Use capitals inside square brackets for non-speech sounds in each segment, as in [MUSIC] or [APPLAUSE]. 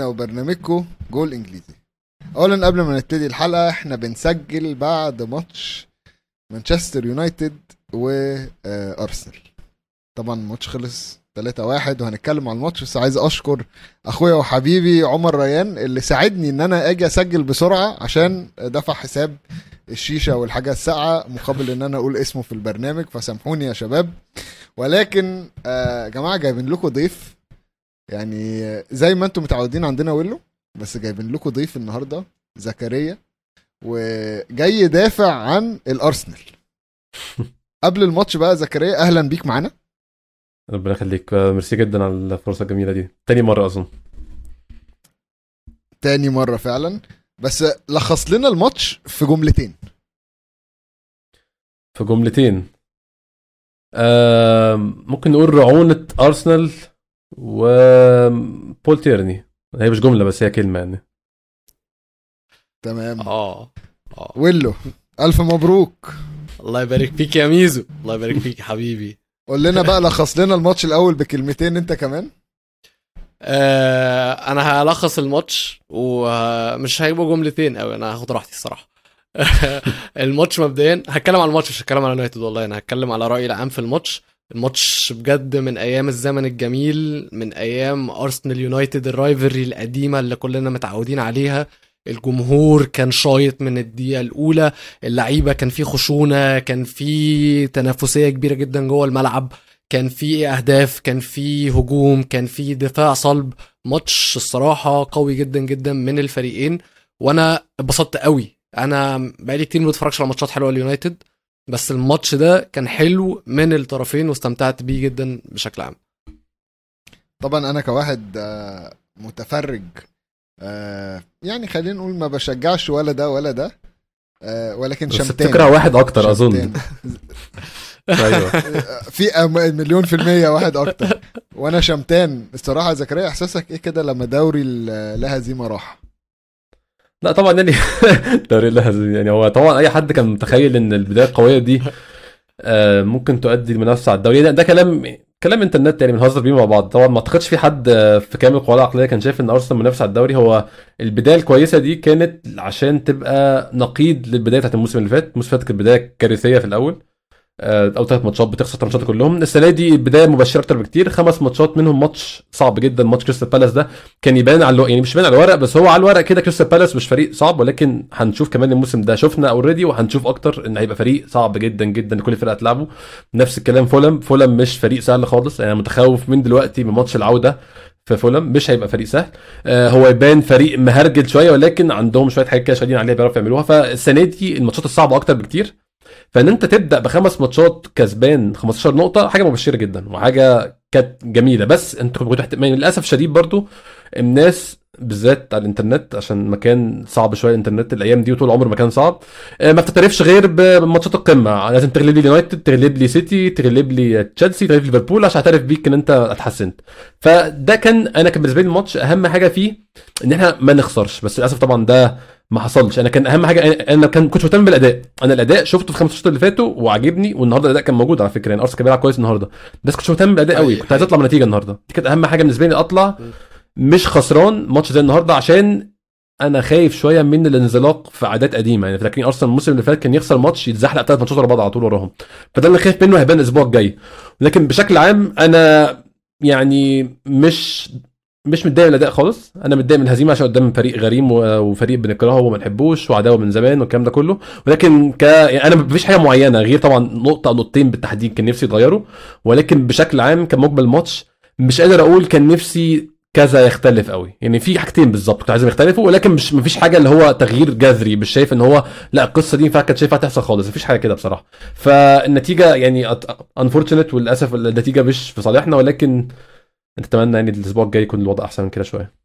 برنامجنا وبرنامجكم جول إنجليزي. أولا قبل ما نبتدي الحلقة إحنا بنسجل بعد ماتش مانشستر يونايتد وأرسنال طبعا الماتش خلص 3 1 وهنتكلم عن الماتش بس عايز أشكر أخويا وحبيبي عمر ريان اللي ساعدني إن أنا أجي أسجل بسرعة عشان دفع حساب الشيشة والحاجة الساقعة مقابل إن أنا أقول اسمه في البرنامج فسامحوني يا شباب. ولكن آه، يا جماعة جايبين لكم ضيف يعني زي ما أنتم متعودين عندنا ويلو بس جايبين لكم ضيف النهارده زكريا وجاي يدافع عن الأرسنال. [LAUGHS] قبل الماتش بقى زكريا أهلا بيك معانا. ربنا يخليك. آه، ميرسي جدا على الفرصة الجميلة دي. تاني مرة أظن. تاني مرة فعلا. بس لخص لنا الماتش في جملتين. في جملتين. آه ممكن نقول رعونة أرسنال وبول تيرني هي مش جملة بس هي كلمة يعني. تمام. آه آه. ويلو ألف مبروك. الله يبارك فيك يا ميزو. الله يبارك فيك يا حبيبي. قول لنا بقى لخص لنا الماتش الأول بكلمتين أنت كمان. آه أنا هلخص الماتش ومش هيبقوا جملتين قوي أنا هاخد راحتي الصراحة. [LAUGHS] الماتش مبدئيا هتكلم على الماتش مش هتكلم على يونايتد والله أنا هتكلم على رأيي العام في الماتش. الماتش بجد من أيام الزمن الجميل من أيام أرسنال يونايتد ال rivalry القديمة اللي كلنا متعودين عليها. الجمهور كان شايط من الدقيقة الأولى اللعيبة كان في خشونة كان في تنافسية كبيرة جدا جوه الملعب كان في أهداف كان في هجوم كان في دفاع صلب. ماتش الصراحة قوي جدا جدا من الفريقين وأنا اتبسطت قوي. أنا بقالي كتير ما بتفرجش على ماتشات حلوة اليونايتد بس الماتش ده كان حلو من الطرفين واستمتعت بيه جدا بشكل عام. طبعا أنا كواحد آه، متفرج آه، يعني خلينا نقول ما بشجعش ولا ده ولا ده آه، ولكن بس شمتان بتكره واحد أكتر أظن. [LAUGHS] [LAUGHS] أيوه. آه، [LAUGHS] في مليون في المية واحد أكتر. وأنا شمتان. الصراحة يا زكريا إحساسك إيه كده لما دوري ال- لا هزيمة راح؟ لا طبعا يعني [LAUGHS] دوري الهزار يعني هو طبعا أي حد كان متخيل إن البداية القوية دي آه، ممكن تؤدي لمنافسة على الدوري. ده, كلام كلام إنترنت يعني بنهزر بيه مع بعض. طبعا ما أعتقدش في حد آه، في كامل قواه العقلية كان شايف إن أرسنال منافس على الدوري. هو البداية الكويسة دي كانت عشان تبقى نقيض للبداية بتاعت الموسم اللي فات. الموسم اللي فات كانت بداية كارثية في الأول. آه، اول ثلاث ماتشات بتخسر ثلاث ماتشات كلهم. السنة دي البدايه مبشرة أكتر بكتير. خمس ماتشات منهم ماتش صعب جدا ماتش كريستال بالاس ده. كان يبان على ألو... يعني مش يبان على الورق بس هو على الورق كده كريستال بالاس مش فريق صعب ولكن هنشوف كمان الموسم ده. شفنا already وهنشوف أكتر إن هيبقى فريق صعب جدا جدا. كل فرقه تلعبه نفس الكلام فولم فولم مش فريق سهل خالص. يعني أنا متخوف من دلوقتي من ماتش العودة في فولم مش هيبقى فريق سهل. آه هو يبان فريق مهرجل شوية ولكن عندهم شوية حاجات كده شادين عليها بيعرفوا يعملوها. فالسنة دي الماتشات الصعبة أكتر بكتير. فان انت تبدأ بخمس ماتشات كسبان 15 نقطة حاجة مبشرة جدا وحاجة كانت جميلة بس انت كنت. يعني للأسف شديد برضو الناس بالذات على الإنترنت عشان مكان صعب شوية الإنترنت الأيام دي وطول عمر مكان صعب. آه، ما بتعترفش غير بماتشات القمة. لازم تغلب لي يونايتد تغلب لي سيتي تغلب لي تشيلسي تغلب لي ليفربول عشان أعترف بيك إن أنت اتحسنت. فده كان أنا كان بالنسبة لي الماتش. أهم حاجة فيه إن إحنا ما نخسرش. بس للأسف طبعا ده ما حصلش. أنا كان أهم حاجة أنا كان كنت مهتم بالأداء. أنا الأداء شفته في خمس ماتشات اللي فاتوا وعجبني والنهارده الأداء كان موجود على فكرة. يعني أرسنال كان بيلعب كويس النهارده. بس كنت مهتم بالأداء قوي كنت عايز أطلع من نتيجة النهارده. دي كانت أهم حاجة بالنسبة لي أطلع مش خسران ماتش زي النهارده عشان أنا خايف شوية من الانزلاق في عادات قديمه. يعني فاكرين أرسنال الموسم اللي فات كان يخسر ماتش يتزحلق ثلاث ماتشات ورا بعض على طول وراهم. فده اللي خايف منه هيبان الأسبوع الجاي. لكن بشكل عام أنا يعني مش مش متضايق من الأداء خالص. أنا متضايق من الهزيمة عشان قدام فريق غريم وفريق بنكرهه وما نحبوش وعداوة من زمان والكلام ده كله. ولكن ك يعني أنا مفيش حاجة معينة غير طبعا نقطة أو نقطتين بالتحديد كان نفسي يتغيروا. ولكن بشكل عام كمجمل الماتش مش قادر أقول كان نفسي كذا يختلف قوي. يعني في حاجتين بالظبط كنت عايزهم يختلفوا ولكن مش مفيش حاجة اللي هو تغيير جذري مش شايف ان هو لا القصة دي ينفع كانت شايفها تحصل خالص. مفيش حاجة كده بصراحة. فالنتيجة يعني unfortunate وللأسف النتيجة مش في صالحنا ولكن نتمنى يعني الأسبوع الجاي يكون الوضع أحسن من كده شوية.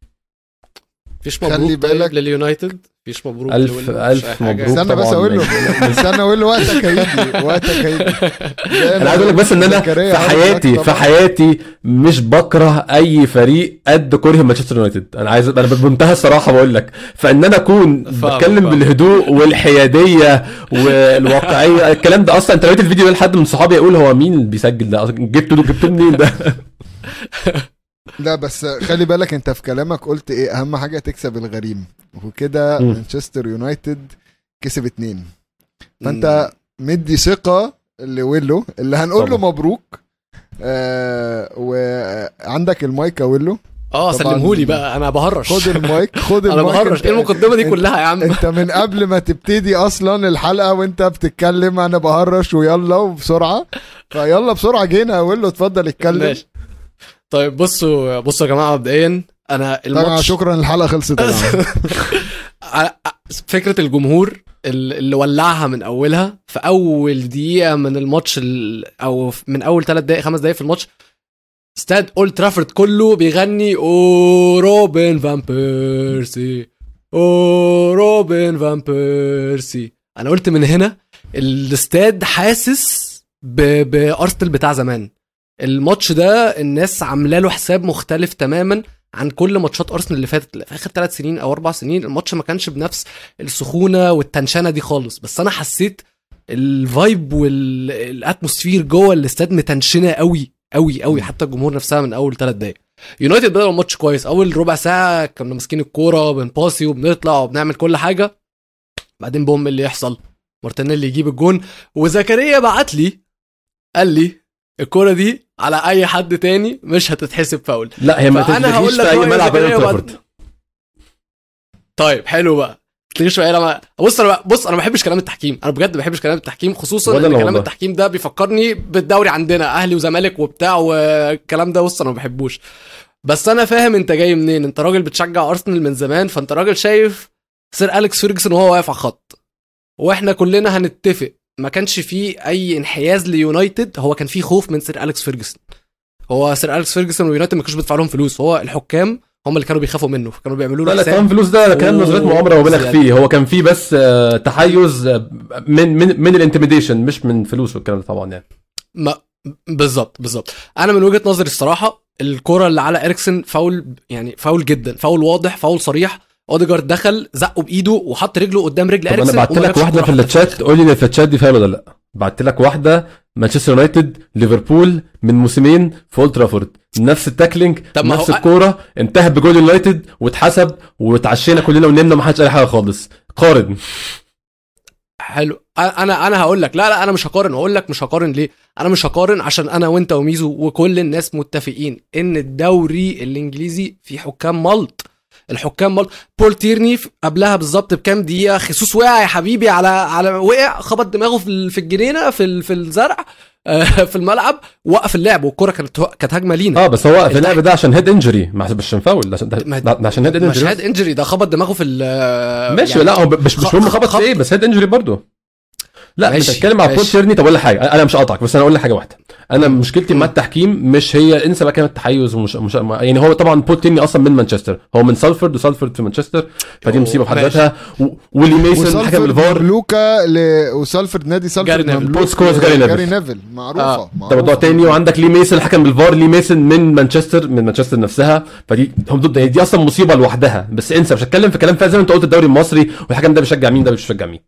فيش خلي مبروك طيب بالك- لليونايتد فيش مبروك الف ألف. مبروك استنى بس طبعاً. أقول له استنى أقول له وقتك هيجي وقتك هيجي [LAUGHS] أنا عايز أقول لك بس إن أنا في حياتي في. حياتي مش بكره أي فريق قد كره مانشستر يونايتد أنا عايز أنا بمنتهى الصراحة بقول لك فإن أنا أكون بتكلم. بالهدوء والحيادية والواقعية الكلام ده أصلا أنت لقيت الفيديو ده لحد من صحابي يقول هو مين اللي بيسجل ده جبته جبته منين ده [LAUGHS] لا بس خلي بالك انت في كلامك قلت إيه اهم حاجة تكسب الغريم. وكده. مانشستر يونايتد كسب اتنين. فانت مدي ثقة لويلو اللي هنقول له. مبروك. آه وعندك المايك يا ويلو. آه. سلمهولي بقى أنا بهرش. خد المايك خد [LAUGHS] أنا المايك. بهرش. انت- إيه المقدمة دي كلها يا عم؟ انت من قبل ما تبتدي أصلا الحلقة وأنت بتتكلم أنا بهرش ويلا وبسرعة. فيلا بسرعة جينا يا ويلو اتفضل اتكلم. ماشي. طيب بصوا بصوا يا جماعة مبدئيا أنا الماتش شكرا الحلقة خلصت [LAUGHS] فكرة الجمهور ال- اللي ولعها من أولها في أول دقيقة من الماتش ال- أو من أول ثلاث دقائق خمس دقائق في الماتش استاد أولد ترافورد كله بيغني أو روبن فان بيرسي أو روبن فان بيرسي. أنا قلت من هنا الاستاد حاسس بأرسنال بتاع زمان. الماتش ده الناس عاملة له حساب مختلف تماما عن كل ماتشات أرسنال اللي فاتت. في آخر ثلاث سنين أو أربع سنين الماتش ما كانش بنفس السخونة وال tension دي خالص. بس أنا حسيت ال vibe وال atmosphere جوه الاستاد متنشنة قوي قوي قوي. حتى الجمهور نفسها من أول ثلاث دقايق. يونايتد بدأ الماتش كويس. أول ربع ساعة كنا ماسكين الكورة بنباسي وبنطلع وبنعمل كل حاجة. بعدين بوم اللي يحصل. مارتينيلي يجيب الجون. وزكريا بعت لي قال لي الكورة دي على أي حد تاني مش هتتحسب فاول. لا هي ما تتلغيش في أي ملعب غير ترافورد. طيب حلو بقى. تلاقيش بقى لما بص أنا بص أنا ما بحبش كلام التحكيم. أنا بجد ما بحبش كلام التحكيم خصوصا إن كلام. التحكيم ده بيفكرني بالدوري عندنا أهلي وزمالك وبتاع والكلام ده. بص أنا ما بحبوش. بس أنا فاهم أنت جاي منين. أنت راجل بتشجع أرسنال من زمان فأنت راجل شايف سير أليكس فيرجسون وهو واقف على الخط. وإحنا كلنا هنتفق ما كانش فيه أي انحياز ليونايتد هو كان فيه خوف من سير أليكس فيرجسون. هو سير أليكس فيرجسون ويونايتد ما كانوش بيدفعوا لهم فلوس هو الحكام هم اللي كانوا بيخافوا منه فكانوا بيعملوا لا له لا كمان فلوس ده كان نظرية مؤامرة مبالغ. فيه هو كان فيه بس آه، تحيز آه، من من من ال intimidation مش من فلوس والكلام ده طبعا يعني. ما بالظبط بالظبط. أنا من وجهة نظري الصراحة الكرة اللي على إريكسن فاول يعني فاول جدا فاول واضح فاول صريح اوديجارد دخل زقه بايده وحط رجله قدام رجل طب أنا اريكسن بعت لك واحدة في حتى الشات قول لي في الشات دي فاول ولا لأ. بعت لك واحدة مانشستر يونايتد ليفربول من موسمين في أولد ترافورد. نفس ال tackling نفس هو- الكورة انتهى بجول يونايتد واتحسب واتعشينا كلنا ونمنا ما حدش قال حاجة خالص. قارن. حلو. أنا أنا هقول لك. لا لا أنا مش هقارن. واقول لك مش هقارن ليه؟ أنا مش هقارن عشان أنا وأنت وميزو وكل الناس متفقين إن الدوري الإنجليزي فيه حكام ملط. الحكام ملط بول تيرني قبلها بالظبط بكام دقيقة خصوص وقع يا حبيبي على على وقع خبط دماغه في في الجنينة في في الزرع آه، [LAUGHS] في الملعب وقف اللعب والكرة كانت كانت هجمة لينا. آه بس هو التح- اللعب ده عشان head injury مش عشان فاول عشان ده, ما- ده عشان head مش injury head injury ده خبط دماغه في ماشي يعني لا هو مش مش مهم خبط- في إيه بس head injury برضه. لا ماشي، مش هتكلم على بول. تيرني طب أقول لك حاجة أنا مش قاطعك بس أنا أقول لك حاجة واحدة. أنا مشكلتي مع التحكيم مش هي انسى بقى كلمة تحيز ومش مش يعني هو طبعا بول تيرني أصلا من مانشستر. هو من سالفورد وسالفورد في مانشستر فدي مصيبة في حد. ذاتها. ولي ميسون حكم الفار. مملوكة ل... وسالفورد نادي سالفورد بول سكولز جاري نيفل. جاري نيفل معروفة آه. ده. موضوع تاني وعندك لي ميسون حكم بالفار لي ميسون من مانشستر من مانشستر نفسها. فدي هم ضد دي أصلا مصيبة لوحدها. بس انسى مش هتكلم في كلام فيها. زي ما أنت قلت الدوري المصري والحكم ده بيشجع مين؟ ده مش بيشجع مين؟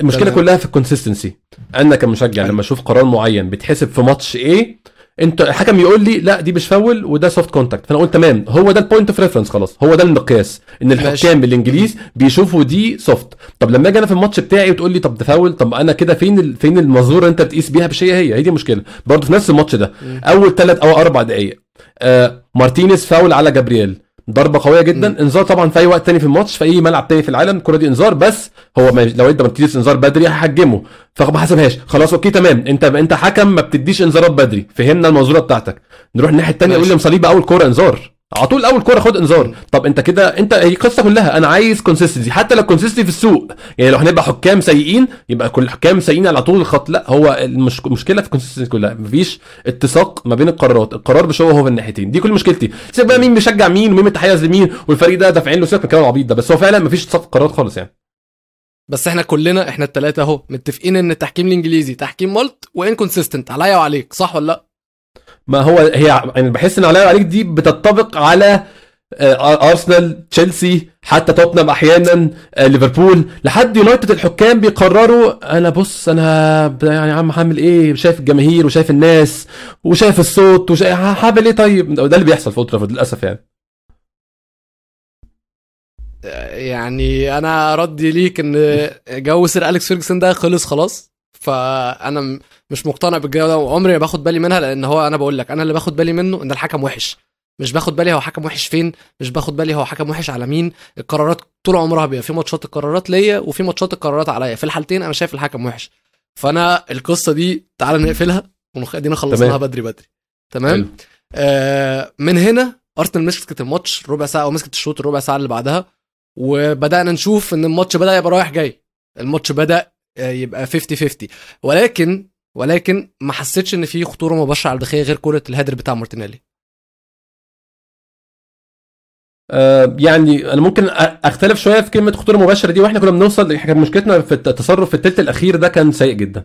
المشكلة تمام. كلها في ال consistency أنا كمشجع حلو. لما أشوف قرار معين بيتحسب في ماتش إيه أنت الحكم يقول لي لا دي مش فاول وده soft contact فأنا أقول تمام هو ده ال point of reference خلاص. هو ده المقياس إن. الحكام الإنجليز بيشوفوا دي soft طب لما أجي أنا في الماتش بتاعي وتقول لي طب ده فاول طب أنا كده فين ال... فين المنظور أنت بتقيس بيها؟ مش هي هي هي دي المشكلة برضه في نفس الماتش ده. أول ثلاث أو أربع دقائق آه مارتينيز فاول على جابرييل. ضربة قوية جدا. مم. إنذار طبعا في أي وقت تاني في الماتش في أي ملعب تاني في العالم الكره دي إنذار. بس هو ما لو ادى مارتينيز إنذار بدري هحجمه. فما حسبهاش. خلاص okay تمام. انت أنت حكم ما بتديش إنذارات بدري. فهمنا المنظورة بتاعتك. نروح الناحية الثانية. ويليام صليبه أول كورة إنذار. على طول أول كورة خد إنذار. طب أنت كده أنت هي القصة كلها. أنا عايز consistency حتى لو consistency في السوء. يعني لو هنبقى حكام سيئين يبقى كل حكام سيئين على طول الخط. لا هو المش- المشكلة في ال consistency كلها. مفيش اتساق ما بين القرارات. القرار مش هو في الناحيتين. دي كل مشكلتي. سيبك بقى مين بيشجع مين ومين متحيز لمين والفريق ده دافعين له. سيبك من الكلام العبيط ده. بس هو فعلا مفيش اتساق قرارات خالص يعني. بس إحنا كلنا إحنا الثلاثه أهو متفقين إن التحكيم الإنجليزي تحكيم ملط و inconsistent عليا وعليك. صح ولا لا؟ ما هو هي أنا بحس إن عليا عليك دي بتنطبق على آه، أرسنال تشيلسي حتى توتنهام أحيانا آه، ليفربول. لحد يونايتد الحكام بيقرروا أنا بص أنا يعني عم هعمل إيه؟ شايف الجماهير وشايف الناس وشايف الصوت وشايف هعمل إيه؟ طيب. ده اللي بيحصل في أولد للأسف يعني. يعني أنا ردي ليك إن جو سير أليكس فيرجسون ده خلص خلاص. فأنا مش مقتنع بالجو ده وعمري ما باخد بالي منها لأن هو أنا بقول لك أنا اللي باخد بالي منه إن الحكم وحش. مش باخد بالي هو حكم وحش فين مش باخد بالي هو حكم وحش على مين. القرارات طول عمرها بيبقى في ماتشات القرارات ليا وفي ماتشات القرارات عليا. في الحالتين أنا شايف الحكم وحش. فأنا القصة دي تعال نقفلها ودينا خلصناها. بدري بدري. تمام؟ حلو. آه من هنا أرسنال مسكت الماتش ربع ساعة أو مسكت الشوط الربع ساعة اللي بعدها وبدأنا نشوف إن الماتش بدأ يبقى رايح جاي. الماتش بدأ يبقى 50 50 ولكن ولكن ما حسيتش إن في خطورة مباشرة على الداخليه غير كره الهدر بتاع مارتينيلي. آه، يعني أنا ممكن أختلف شوية في كلمة خطورة مباشرة دي وإحنا كنا بنوصل إحنا مشكلتنا في التصرف في الثلث الأخير ده كان سيء جدا.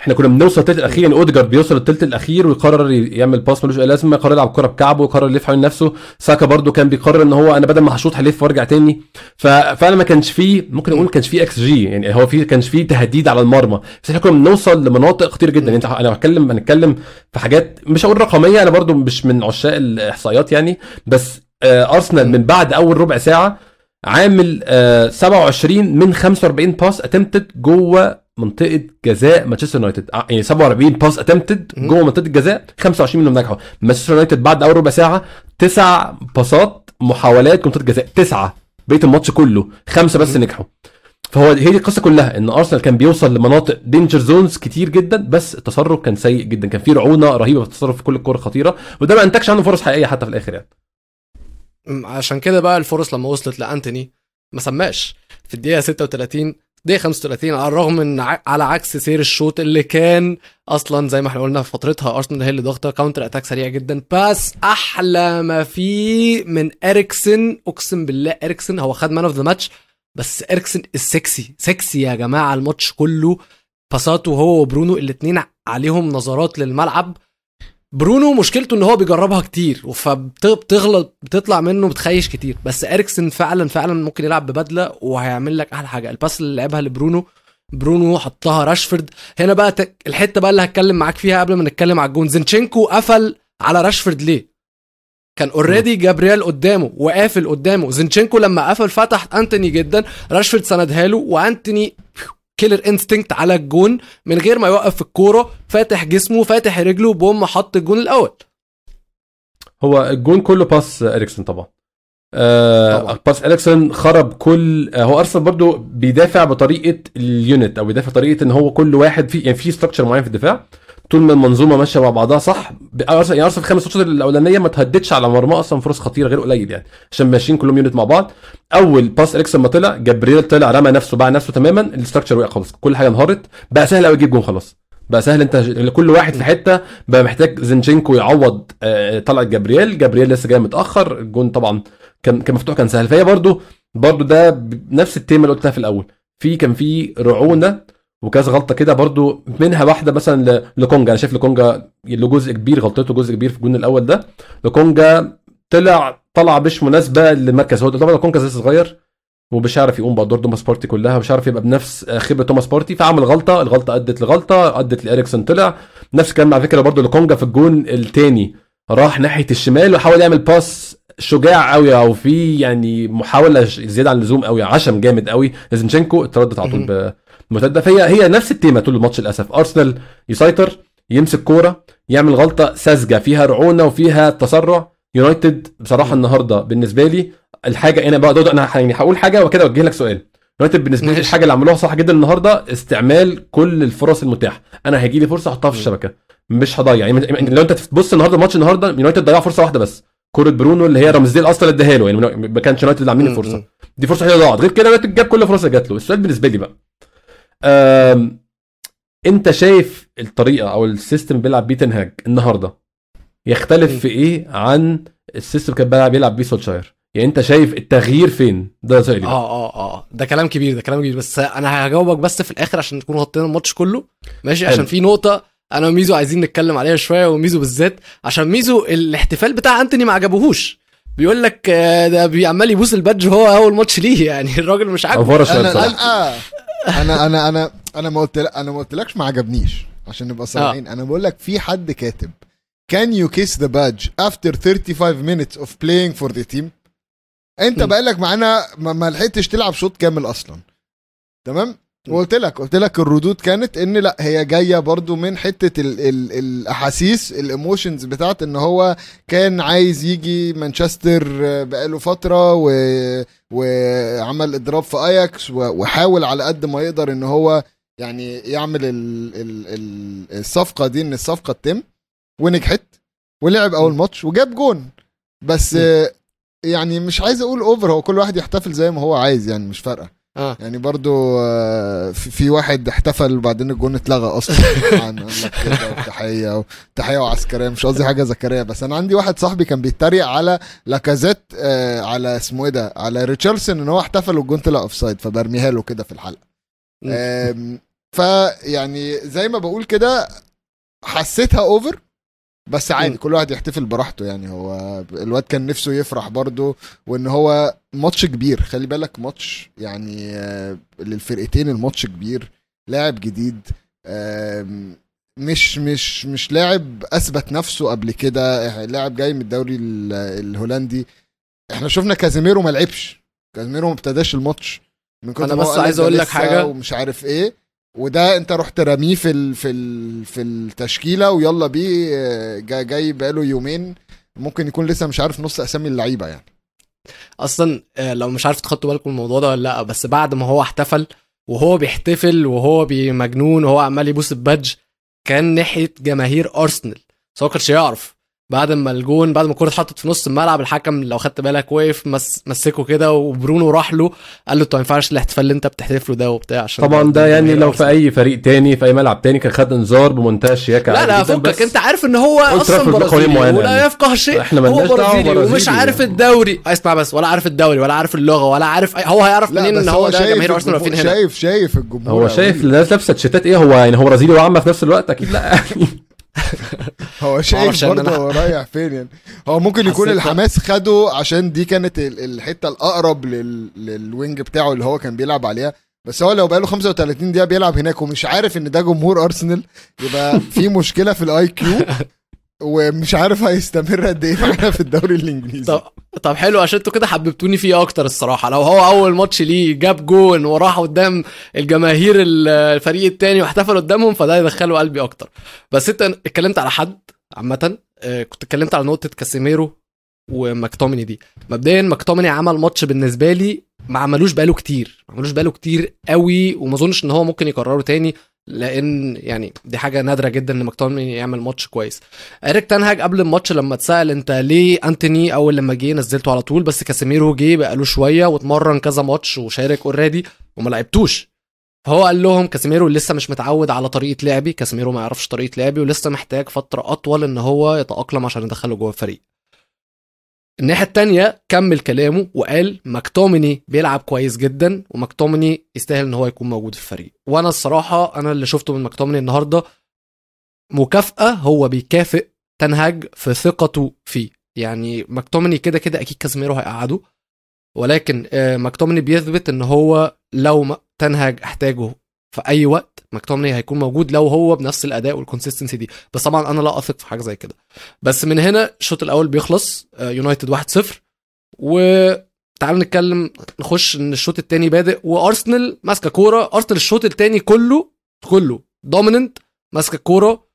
إحنا كنا بنوصل الثلث الأخير يعني اوديجارد بيوصل الثلث الأخير ويقرر يعمل pass ملوش اي لازمه يقرر يلعب كرة بكعبه ويقرر يلف حوالين نفسه. ساكا برده كان بيقرر إن هو أنا بدل ما هشوط هلف وأرجع تاني. ففعلا ما كانش فيه ممكن نقول ما كانش فيه إكس جي يعني هو في كانش فيه تهديد على المرمى. بس إحنا كنا بنوصل لمناطق كتير جدا. يعني أنا بتكلم هنتكلم في حاجات مش هقول رقمية أنا برده مش من عشاق الإحصائيات يعني. بس آه، ارسنال من بعد أول ربع ساعة عامل آه 27 من 45 pass اتمتد جوه منطقة جزاء مانشستر يونايتد. آه، يعني 47 pass اتمتد. جوه منطقة الجزاء 25 منهم نجحوا. مانشستر يونايتد بعد أول ربع ساعة تسع باصات محاولات منطقة الجزاء تسعة. بقية الماتش كله خمسة بس. نجحوا. فهو هي دي القصة كلها إن أرسنال كان بيوصل لمناطق danger zones كتير جدا بس التصرف كان سيء جدا. كان في رعونة رهيبة في التصرف في كل الكور خطيرة وده ما أنتجش عنه فرص حقيقية حتى في الآخر يعني. عشان كده بقى الفرص لما وصلت لأنتوني ما سماش. في الدقيقة 36 دقيقة 35 على الرغم إن على عكس سير الشوط اللي كان أصلا زي ما إحنا قلنا في فترتها أرسنال هي اللي counter attack سريع جدا. بس أحلى ما فيه من إريكسن أقسم بالله إريكسن هو خد man of the match بس إريكسن السكسي سكسي يا جماعة الماتش كله. باساته هو وبرونو الاثنين عليهم نظرات للملعب. برونو مشكلته إن هو بيجربها كتير فبتغلط بتطلع منه بتخيش كتير. بس إريكسن فعلا فعلا ممكن يلعب ببدلة وهيعمل لك أحلى حاجة. ال pass اللي لعبها لبرونو برونو حطها راشفورد. هنا بقى الحتة بقى اللي هتكلم معاك فيها قبل ما نتكلم على الجون. زينشينكو قفل على راشفورد ليه؟ كان already جابرييل قدامه وقافل قدامه. زينشينكو لما قفل فتح أنتوني جدا راشفورد سندها له وأنتوني killer instinct على الجون من غير ما يوقف الكورة فاتح جسمه فاتح رجله بوم حط الجون الأول. هو الجون كله pass إريكسون طبعا. آه. pass إريكسون خرب كل آه هو أرسنال برضو بيدافع بطريقة ال unit أو بيدافع بطريقه إن هو كل واحد في يعني في structure معين في الدفاع. طول ما المنظومة ماشية مع بعضها صح ارسنال يعني ارسنال في الخمس ماتشات الأولانية ما تهددش على مرمى أصلا فرص خطيرة غير قليل يعني عشان ماشيين كلهم unit مع بعض. أول pass اريكسون ما طلع جبريل طلع رمى نفسه باع نفسه تماما ال structure وقع خالص كل حاجة انهارت. بقى سهل قوي يجيب جون خلاص بقى سهل. أنت كل واحد في حتة بقى محتاج زينشينكو يعوض آه، طلعت جابرييل جابرييل لسه جاي متأخر الجون طبعا كان كان مفتوح كان سهل. فهي برضو برضو ده بنفس التيمه اللي قلتها في الأول. في كان في رعونة وكذا غلطة كده برضو منها واحدة مثلا لكونجا. أنا شايف لكونجا له جزء كبير غلطته جزء كبير في الجون الأول ده. لكونجا طلع طلع مش مناسبة للمركز. هو طبعا لكونجا لسه صغير ومش عارف يقوم بأدوار توماس بارتي كلها ومش عارف يبقى بنفس خبره توماس بارتي فعمل غلطة. الغلطة أدت لغلطة أدت لإريكسون طلع. نفس الكلام على فكرة برضو لكونجا في الجون الثاني راح ناحية الشمال وحاول يعمل pass شجاع قوي أو في يعني محاولة زيادة عن اللزوم قوي عشم جامد قوي لزينشينكو اتردد على طول بمرتده فهي هي نفس التيمة طول الماتش للأسف. أرسنال يسيطر يمسك كورة يعمل غلطة ساذجة. فيها رعونة وفيها تسرع. يونايتد بصراحة النهارده بالنسبة لي الحاجة أنا بقى أنا يعني هقول حاجة وكده أوجه لك سؤال. يونايتد بالنسبة لي. الحاجة اللي عملوها صح جدا النهارده استعمال كل الفرص المتاحة. أنا هيجي لي فرصة أحطها في الشبكة. مش هضيع. يعني يعني لو أنت تبص النهارده ماتش النهارده يونايتد ضيع فرصة واحدة بس. كورة برونو اللي هي رامسديل أصلا اداها له. يعني ما كانش يونايتد عاملين الفرصة. دي فرصة هي ضاعت. غير كده يونايتد جاب كل فرصة جات له. السؤال بالنسبة لي بقى. انت شايف الطريقة أو ال system بيلعب بيه تين هاج النهارده يختلف. في إيه عن ال system كان بيلعب بيلعب بيه سولشاير؟ يعني انت شايف التغيير فين؟ ده سؤالي. آه آه آه. ده كلام كبير ده كلام كبير. بس أنا هجاوبك بس في الآخر عشان نكون غطينا الماتش كله. ماشي؟ حلو. عشان في نقطة أنا وميزو عايزين نتكلم عليها شوية وميزو بالذات عشان ميزو الاحتفال بتاع انتوني ما عجبهوش. بيقول لك آه، ده بيعمل يبوس ال badge هو أول ماتش ليه يعني. [LAUGHS] الراجل مش عاجبه. أنا لا أنا أنا أنا أنا ما قلت أنا ما قلتلكش ما عجبنيش عشان نبقى صريحين أنا بقول لك في حد كاتب can you kiss the badge after 35 minutes of playing for the team انت. بقالك معانا ما, لحقتش تلعب شوط كامل أصلا تمام. وقلت لك قلت لك الردود كانت إن لأ هي جاية برضو من حتة ال ال الأحاسيس ال emotions بتاعت إن هو كان عايز يجي مانشستر بقاله فترة و وعمل إضراب في آياكس وحاول على قد ما يقدر إن هو يعني يعمل ال ال ال الصفقة دي إن الصفقة تتم ونجحت ولعب أول ماتش وجاب جون. بس يعني مش عايز أقول over هو كل واحد يحتفل زي ما هو عايز يعني مش فارقة. آه. يعني برضو آه، في واحد احتفل وبعدين الجون اتلغى أصلا. [LAUGHS] طبعاً، وتحية وتحيه وعسكرية مش قصدي حاجة زكريا. بس أنا عندي واحد صاحبي كان بيتريق على لاكازيت آه، على اسمه إيه ده على ريتشاردسون إن هو احتفل والجون طلع offside فبرميها له كده في الحلقة. فيعني زي ما بقول كده حسيتها over بس عادي. كل واحد يحتفل براحته يعني. هو الواد كان نفسه يفرح برضه وإن هو ماتش كبير. خلي بالك ماتش يعني آه، للفرقتين الماتش كبير لاعب جديد مش مش مش لاعب أثبت نفسه قبل كده. لاعب جاي من الدوري ال- الهولندي. إحنا شفنا كازيميرو ما لعبش. كازيميرو ما ابتداش الماتش. من ما هو بس عايز ده أقول لك حاجة. ومش عارف إيه. وده انت رحت رميه في ال في ال في التشكيلة ويلا بيه آه، جا- جاي بقاله يومين ممكن يكون لسه مش عارف نص أسامي اللعيبة يعني. أصلا آه، لو مش عارف تخطوا بالكم الموضوع ده ولا لأ بس بعد ما هو احتفل وهو بيحتفل وهو بمجنون وهو عمال يبوس ال badge كان ناحية جماهير أرسنال. هو كانش يعرف بعد ما الجون بعد ما الكوره اتحطت في نص الملعب الحكم لو خدت بالك وقف مس مسكه كده وبرونو راح له قال له انت ما ينفعش الاحتفال اللي انت بتحتفله ده وبتاع عشان طبعا ده يعني لو في. أي فريق تاني في أي ملعب تاني كان خد انذار بمنتهى الشياكه لا لا فكك أنت عارف إن هو أصلا برازيلي ولا يعني. يفقه شيء إحنا هو مالناش برازيلي ومش. عارف الدوري اسمع بس ولا عارف الدوري ولا عارف اللغة ولا عارف أي... هو هيعرف منين إن هو ده جماهير أرسنال واقفين هنا شايف شايف الجمهور هو. شايف الناس لابسة تيشيرتات إيه هو يعني هو برازيلي وأعمى في نفس الوقت أكيد لا [LAUGHS] هو شايف إن برضه هو [LAUGHS] رايح فين يعني. هو ممكن يكون الحماس خده عشان دي كانت ال- الحتة الأقرب لل... لل wing بتاعه اللي هو كان بيلعب عليها. بس هو لو بقاله 35 دقيقة بيلعب هناك ومش عارف إن ده جمهور أرسنال يبقى في مشكلة في ال IQ [LAUGHS] ومش عارف هيستمر قد إيه معانا في الدوري الإنجليزي. طب طب حلو عشان أنتوا كده حببتوني فيه أكتر الصراحة. لو هو أول ماتش ليه جاب جون وراح قدام الجماهير ال- الفريق التاني واحتفل قدامهم فده يدخله قلبي أكتر. بس انت اتكلمت على حد عامة آه، كنت اتكلمت على نقطة كاسيميرو وماكتوميني دي. مبدئيا ماكتوميني عمل ماتش بالنسبة لي ما عملوش بقاله كتير ما عملوش بقاله كتير قوي وما اظنش ان هو ممكن يكرره تاني لأن يعني دي حاجة نادرة جدا ان ماكتوميني يعمل ماتش كويس. اريك تنهاج قبل الماتش لما اتسأل انت ليه أنتوني أول لما جه نزلته على طول بس كاسيميرو جه بقاله شوية واتمرن كذا ماتش وشارك already وما لعبتوش. فهو قال لهم كاسيميرو لسه مش متعود على طريقة لعبي كاسيميرو ما يعرفش طريقة لعبي ولسه محتاج فترة أطول إن هو يتأقلم عشان يدخله جوه الفريق. الناحية التانية كمل كلامه وقال ماكتوميني بيلعب كويس جدا وماكتوميني يستاهل إن هو يكون موجود في الفريق. وأنا الصراحة أنا اللي شفته من ماكتوميني النهارده مكافأة هو بيكافئ تنهاج في ثقته فيه. يعني ماكتوميني كده كده أكيد كازيميرو هيقعده ولكن آه، ماكتوميني بيثبت إن هو لو تنهاج احتاجه في أي وقت ماكتوميني هيكون موجود لو هو بنفس الأداء وال consistency دي. بس طبعا أنا لا أثق في حاجة زي كده. بس من هنا الشوط الأول بيخلص آه، يونايتد 1-0 وتعال نتكلم نخش إن الشوط الثاني بادئ وأرسنال ماسكة كورة. أرسنال الشوط الثاني كله كله dominant ماسكة الكوره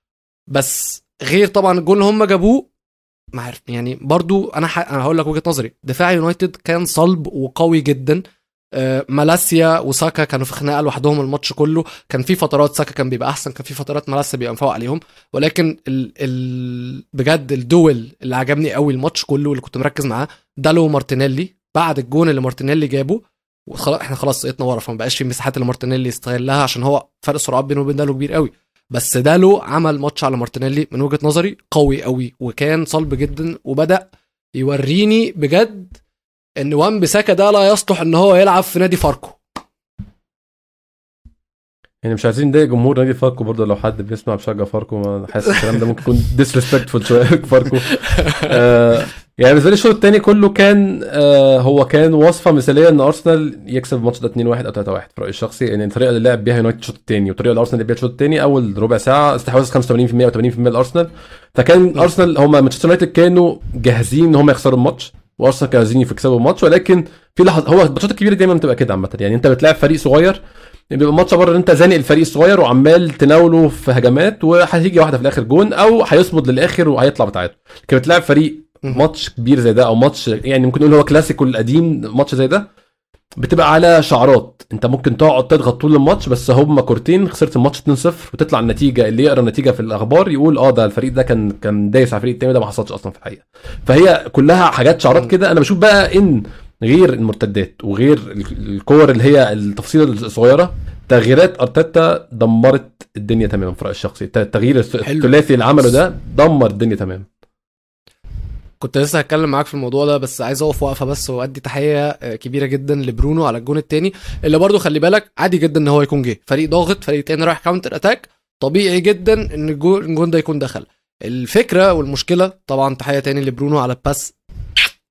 بس غير طبعا الجول اللي هم جابوه ما عارف يعني برضو أنا ح... أنا هقول لك وجهة نظري. دفاع يونايتد كان صلب وقوي جدا. آه، مالاسيا وساكا كانوا في خناقة لوحدهم الماتش كله. كان في فترات ساكا كان بيبقى أحسن كان في فترات مالاسيا بيبقى مفوق عليهم. ولكن ال ال بجد ال duel اللي عجبني قوي الماتش كله اللي كنت مركز معاه دالو مارتينيلي. بعد الجون اللي مارتينيلي جابه وخلاص إحنا خلاص سقطنا ورا فما بقاش في مساحات اللي مارتينيلي يستغلها عشان هو فرق سرعات بينه وبين دالو كبير قوي. بس دالو عمل ماتش على مارتينيلي من وجهة نظري قوي قوي وكان صلب جدا وبدأ يوريني بجد إن وان بيساكا ده لا يصلح إن هو يلعب في نادي فاركو. يعني مش عايزين نضايق جمهور نادي فاركو برضه لو حد بيسمع بشجع فاركو ما حاسس الكلام ده ممكن يكون disrespectful شوية [LAUGHS] فاركو آه يعني بالنسبة لي الشوط الثاني كله كان آه هو كان وصفة مثالية إن أرسنال يكسب الماتش ده 2-1 أو 3-1 في رأيي الشخصي يعني الطريقة اللي لعب بيها يونايتد الشوط الثاني والطريقة اللي أرسنال لعب بيها الشوط الثاني أول ربع ساعة استحواذ 85% أو 80% لأرسنال. فكان أرسنال هم مانشستر يونايتد كانوا جاهزين إن هم يخسروا الماتش. وأرسنال كانوا عايزين يكسبوا الماتش ولكن في لحظة هو الماتشات الكبيرة دايما بتبقى كده عامة. يعني أنت بتلاعب فريق صغير بيبقى الماتش عبارة ان أنت زانق الفريق الصغير وعمال تناوله في هجمات وهتيجي واحدة في الآخر جون أو هيصمد للآخر وهيطلع بتاعته لكن بتلاعب فريق ماتش كبير زي ده أو ماتش يعني ممكن نقول هو كلاسيكو القديم ماتش زي ده بتبقى على شعارات. انت ممكن تقعد تضغط طول الماتش بس هم كورتين خسرت الماتش 2-0 وتطلع النتيجة اللي يقرأ النتيجة في الأخبار يقول آه ده الفريق ده كان كان دايس على الفريق التاني ده ما حصلش أصلا في الحقيقة. فهي كلها حاجات شعارات كده. أنا بشوف بقى إن غير المرتدات وغير ال- الكور اللي هي التفصيله الصغيرة تغييرات أرتيتا دمرت الدنيا تماما في رأيي الشخصي. الت- التغيير. الثلاثي اللي عمله ده دمر الدنيا تماما. كنت لسه هتكلم معاك في الموضوع ده بس عايز أقف وقفة بس وأدي تحية آه، كبيرة جدا لبرونو على الجون التاني اللي برضو خلي بالك عادي جدا إن هو يكون جه. فريق ضاغط فريق تاني رايح counter attack طبيعي جدا إن الجو- الجون ده يكون دخل. الفكرة والمشكلة طبعا تحية تاني لبرونو على ال pass.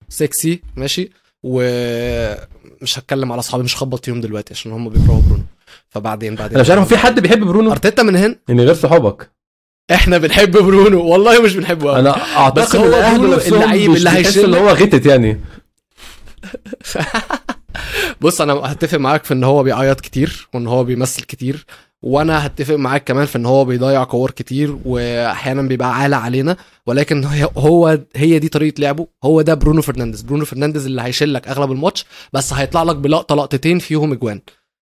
sexy ماشي؟ ومش هتكلم على أصحابي مش هخبط فيهم دلوقتي عشان هم بيكرهوا برونو. فبعدين بعدين أنا مش عارف في حد بيحب برونو؟ أرتيتا من هنا. يعني غير صحابك. إحنا بنحب برونو. والله مش بنحبه. أنا أعتقد بس هو برونو اللعيب اللي هيشيل إن هو غتت يعني. [LAUGHS] بص أنا هتفق معاك في إن هو بيعيط كتير وإن هو بيمثل كتير وأنا هتفق معاك كمان في إن هو بيضيع كور كتير وأحيانا بيبقى عالة علينا ولكن هو هي دي طريقة لعبه. هو ده برونو فرنانديز. برونو فرنانديز اللي هيشيلك أغلب الماتش بس هيطلع لك بلقطة لقطتين فيهم إجوان.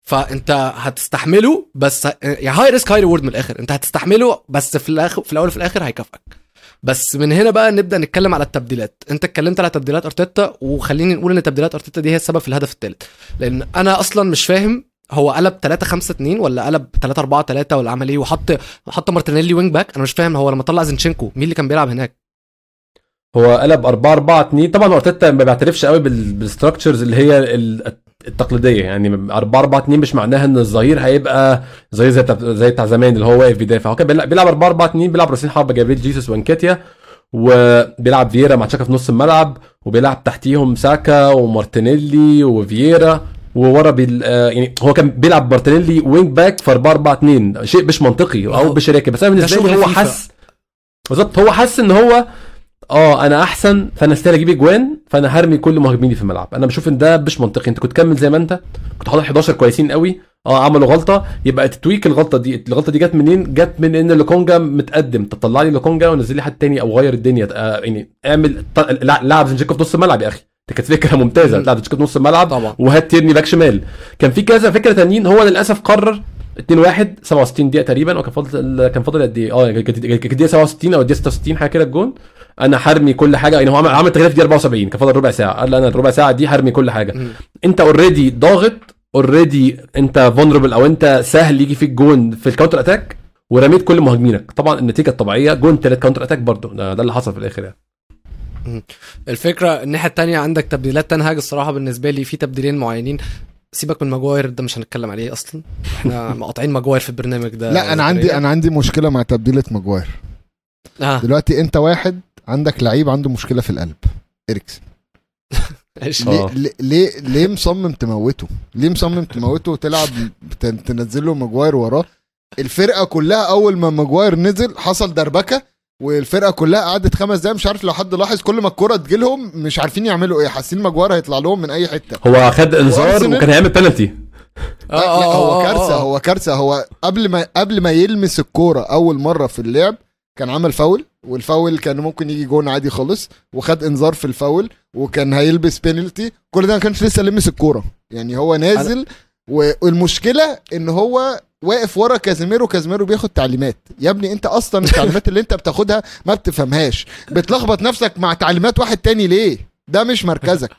فانت هتستحمله بس يعني high risk high reward من الآخر. انت هتستحمله بس في الآخر في الأول وفي الآخر هيكافئك. بس من هنا بقى نبدأ نتكلم على التبديلات. انت اتكلمت على تبديلات أرتيتا وخليني نقول إن تبديلات أرتيتا دي هي السبب في الهدف الثالث لأن أنا أصلا مش فاهم هو قلب 3 5 2 ولا قلب 3 4 3 ولا عمل إيه وحط حط مارتينيلي wing back أنا مش فاهم هو لما طلع زينشينكو مين اللي كان بيلعب هناك؟ هو قلب 4 4 2 طبعا أرتيتا ما بيعترفش قوي بال structures اللي هي التقليدية يعني 4 4 2 مش معناها إن الظهير هيبقى زي زي بتاع زي بتاع زمان اللي هو واقف بيدافع هو كان بيلعب بيلعب 4 4 2 بيلعب راسين حربة جابريل جيسوس ونكيتيا وبيلعب فييرا مع تشاكا في نص الملعب وبيلعب تحتيهم ساكا ومارتينيلي وفييرا وورا بال آه، يعني هو كان بيلعب مارتينيلي wing back في 4 4 2 شيء مش منطقي أو. مش راكب بس أنا بالنسبة لي هو. حس بالظبط هو حس إن هو آه أنا أحسن فأنا استاهل أجيب إجوان فأنا هرمي كل مهاجميني في الملعب. أنا بشوف إن ده مش منطقي. أنت كنت كمل زي ما أنت كنت حاطط 11 كويسين قوي. آه عملوا غلطة. يبقى تتويك الغلطة دي الغلطة دي جت منين؟ جت من إن لوكونجا متقدم. تطلع لي لوكونجا ونزل لي حد تاني أو غير الدنيا. آه يعني اعمل لعب زينشينكو في نص الملعب يا أخي. دي كانت فكرة [LAUGHS] ممتازة. مم. تلعب زينشينكو في نص الملعب طبعا. وهات تيرني back شمال. كان في كذا فكرة تانيين. هو للأسف قرر 2 1 67 دقيقة تقريبا وكان فاضل كان فاضل قد إيه؟ آه كانت كانت الدقيقه 67 أو الدقيقه 66 حاجة كده الجون. أنا هرمي كل حاجة. يعني هو عمل عمل تغيير في الدقيقه 74 كان فاضل ربع ساعة. قال أنا الربع ساعة دي هرمي كل حاجة. مم. انت already ضاغط already انت vulnerable أو انت سهل يجي فيك جون في ال counter attack ورميت كل مهاجمينك. طبعا النتيجة الطبيعية جون تلات counter attack برضه. ده, ده اللي حصل في الآخر يعني. الفكرة الناحية التانية عندك تبديلات تن هاج الصراحة بالنسبة لي في تبديلين معينين. سيبك من ماجواير ده مش هنتكلم عليه أصلا. إحنا [LAUGHS] مقاطعين ماجواير في البرنامج ده. لا أنا عندي أنا عندي مشكلة مع تبديلة ماجواير. آه. دلوقتي أنت واحد عندك لعيب عنده مشكلة في القلب إريكسن. [LAUGHS] ليه آه. ليه- ليه مصمم تموته؟ ليه مصمم تموته وتلعب ت- تنزل له ماجواير وراه؟ الفرقة كلها أول ما ماجواير نزل حصل دربكة والفرقة كلها قعدت خمس دقايق مش عارف لو حد لاحظ كل ما الكرة تجيلهم مش عارفين يعملوا إيه حاسين ماجواير هيطلع لهم من أي حتة. هو خد إنذار وكان هيعمل بنالتي آه، لا آه، هو آه، كارثة آه. هو كارثة هو قبل ما قبل ما يلمس الكورة أول مرة في اللعب كان عمل فاول والفاول كان ممكن يجي جون عادي خالص وخد انذار في الفاول وكان هيلبس بينالتي كل ده ما كانش لسه لمس الكورة. يعني هو نازل والمشكلة إن هو واقف ورا كازيميرو كازيميرو بياخد تعليمات. يا ابني أنت أصلا [LAUGHS] التعليمات اللي أنت بتاخدها ما بتفهمهاش. بتلخبط نفسك مع تعليمات واحد تاني ليه؟ ده مش مركزك.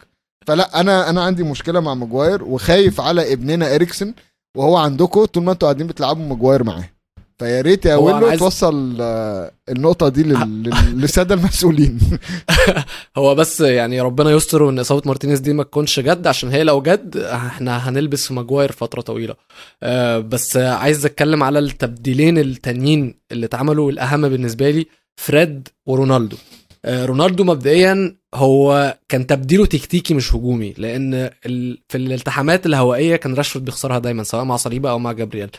فلا أنا أنا عندي مشكلة مع ماجواير وخايف على ابننا إريكسن وهو عندكم طول ما أنتوا قاعدين بتلعبوا ماجواير معاه. فيا ريت يا ويلو عايز- توصل آه، النقطة دي لل- [LAUGHS] لل- للسادة المسؤولين. [LAUGHS] هو بس يعني ربنا يستر وإن إصابة مارتينيز دي ما تكونش جد عشان هي لو جد إحنا هنلبس في ماجواير فترة طويلة. آه بس عايز أتكلم على التبديلين التانيين اللي اتعملوا الاهم بالنسبة لي فريد ورونالدو. آه رونالدو مبدئيا هو كان تبديله تكتيكي مش هجومي لأن ال... في الالتحامات الهوائية كان راشفورد بيخسرها دايما سواء مع صليبة أو مع جابرييل.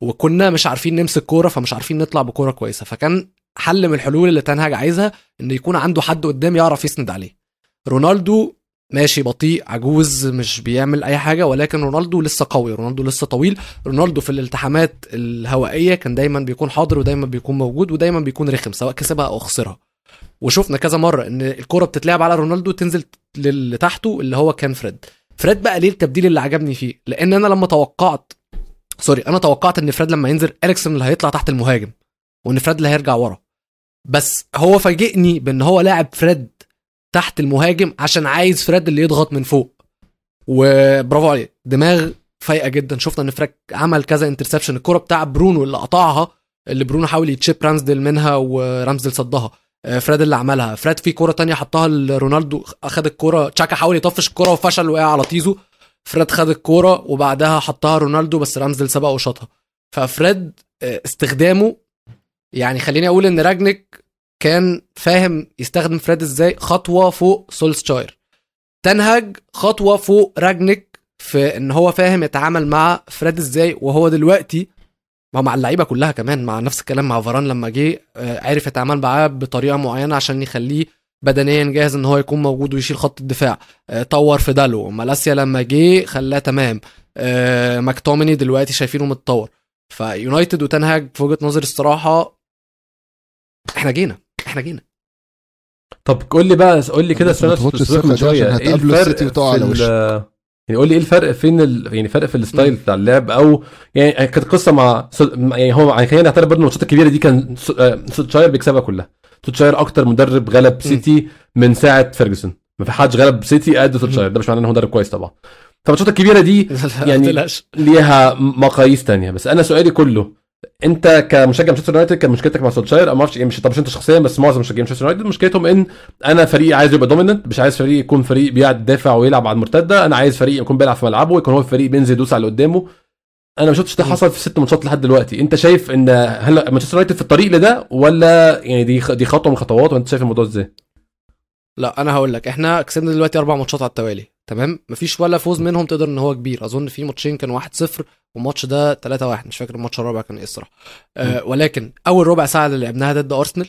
وكنا مش عارفين نمسك كورة فمش عارفين نطلع بكورة كويسة. فكان حل من الحلول اللي تنهج عايزها إن يكون عنده حد قدام يعرف يسند عليه. رونالدو ماشي بطيء عجوز مش بيعمل أي حاجة ولكن رونالدو لسه قوي رونالدو لسه طويل. رونالدو في الالتحامات الهوائية كان دايما بيكون حاضر ودايما بيكون موجود ودايما بيكون رخم سواء كسبها أو خسرها وشفنا كذا مرة إن الكره بتتلعب على رونالدو تنزل اللي تحته اللي هو كان فريد. فريد بقى ليه التبديل اللي عجبني فيه؟ لأن أنا لما توقعت sorry أنا توقعت إن فريد لما ينزل إريكسن اللي هيطلع تحت المهاجم وإن فريد اللي هيرجع ورا. بس هو فاجئني بإن هو لاعب فريد تحت المهاجم عشان عايز فريد اللي يضغط من فوق. وبرافو عليه دماغ فايقة جدا. شفنا إن فريد عمل كذا interception الكرة بتاع برونو اللي قطعها اللي برونو حاول ي chip رامزديل منها ورامزديل صدها. آه، فريد اللي عملها. فريد في كوره تانية حطها لرونالدو اخد الكوره تشاكا حاول يطفش الكوره وفشل وقع على طيزه. فريد خد الكورة وبعدها حطها رونالدو بس رامزديل سبق وشاطها. ففريد آه، استخدامه يعني خليني أقول إن راجنيك كان فاهم يستخدم فريد إزاي خطوة فوق سولشاير تنهج خطوة فوق راجنيك في إن هو فاهم يتعامل مع فريد إزاي وهو دلوقتي ما مع اللعيبة كلها كمان مع نفس الكلام مع فاران لما جه آه، عرف يتعامل معاه بطريقة معينة عشان يخليه بدنيا جاهز إن هو يكون موجود ويشيل خط الدفاع. آه، طور في دالو. مالاسيا لما جه خلاه تمام. آه، ماكتوميني دلوقتي شايفينه متطور. فيونايتد وتنهج في وجهة نظري الصراحة إحنا جينا. إحنا جينا. طب قول لي بقى قول لي كده سؤال شوية. إيه الفرق وتقع في على وشك. يعني قول لي إيه الفرق فين ال... يعني فرق في ال style بتاع اللعب؟ أو يعني كانت قصة مع يعني هو يعني خلينا نعترف برضه الماتشات الكبيرة دي كان سو- آه، سولشاير بيكسبها كلها. سولشاير أكتر مدرب غلب سيتي من ساعة فيرجسون. ما في حدش غلب سيتي قد سولشاير ده مش معناه ان هو مدرب كويس طبعا. فالماتشات الكبيرة دي [LAUGHS] يعني ليها مقاييس تانية. بس أنا سؤالي كله أنت كمشجع مانشستر يونايتد كان مشكلتك مع سولشاير ما أعرفش إيه، مش طب مش أنت شخصيا بس معظم مشجعين مانشستر يونايتد مشكلتهم إن أنا فريق عايز يبقى dominant مش عايز فريق يكون فريق بيقعد يدافع ويلعب على المرتدة أنا عايز فريق يكون بيلعب في ملعبه يكون هو الفريق بينزل يدوس على اللي قدامه. أنا ما شفتش ده. حصل في ست ماتشات لحد دلوقتي. أنت شايف إن هل مانشستر يونايتد في الطريق لده ولا يعني دي دي خطوة من الخطوات وأنت شايف الموضوع إزاي؟ لا أنا هقول لك إحنا كسبنا دلوقتي أربع ماتشات على التوالي تمام؟ مفيش ولا فوز منهم تقدر إن هو كبير. أظن في ماتشين كانوا 1-0 والماتش ده 3-1 مش فاكر الماتش الرابع كان إيه الصراحة. آه ولكن أول ربع ساعة اللي لعبناها ضد أرسنال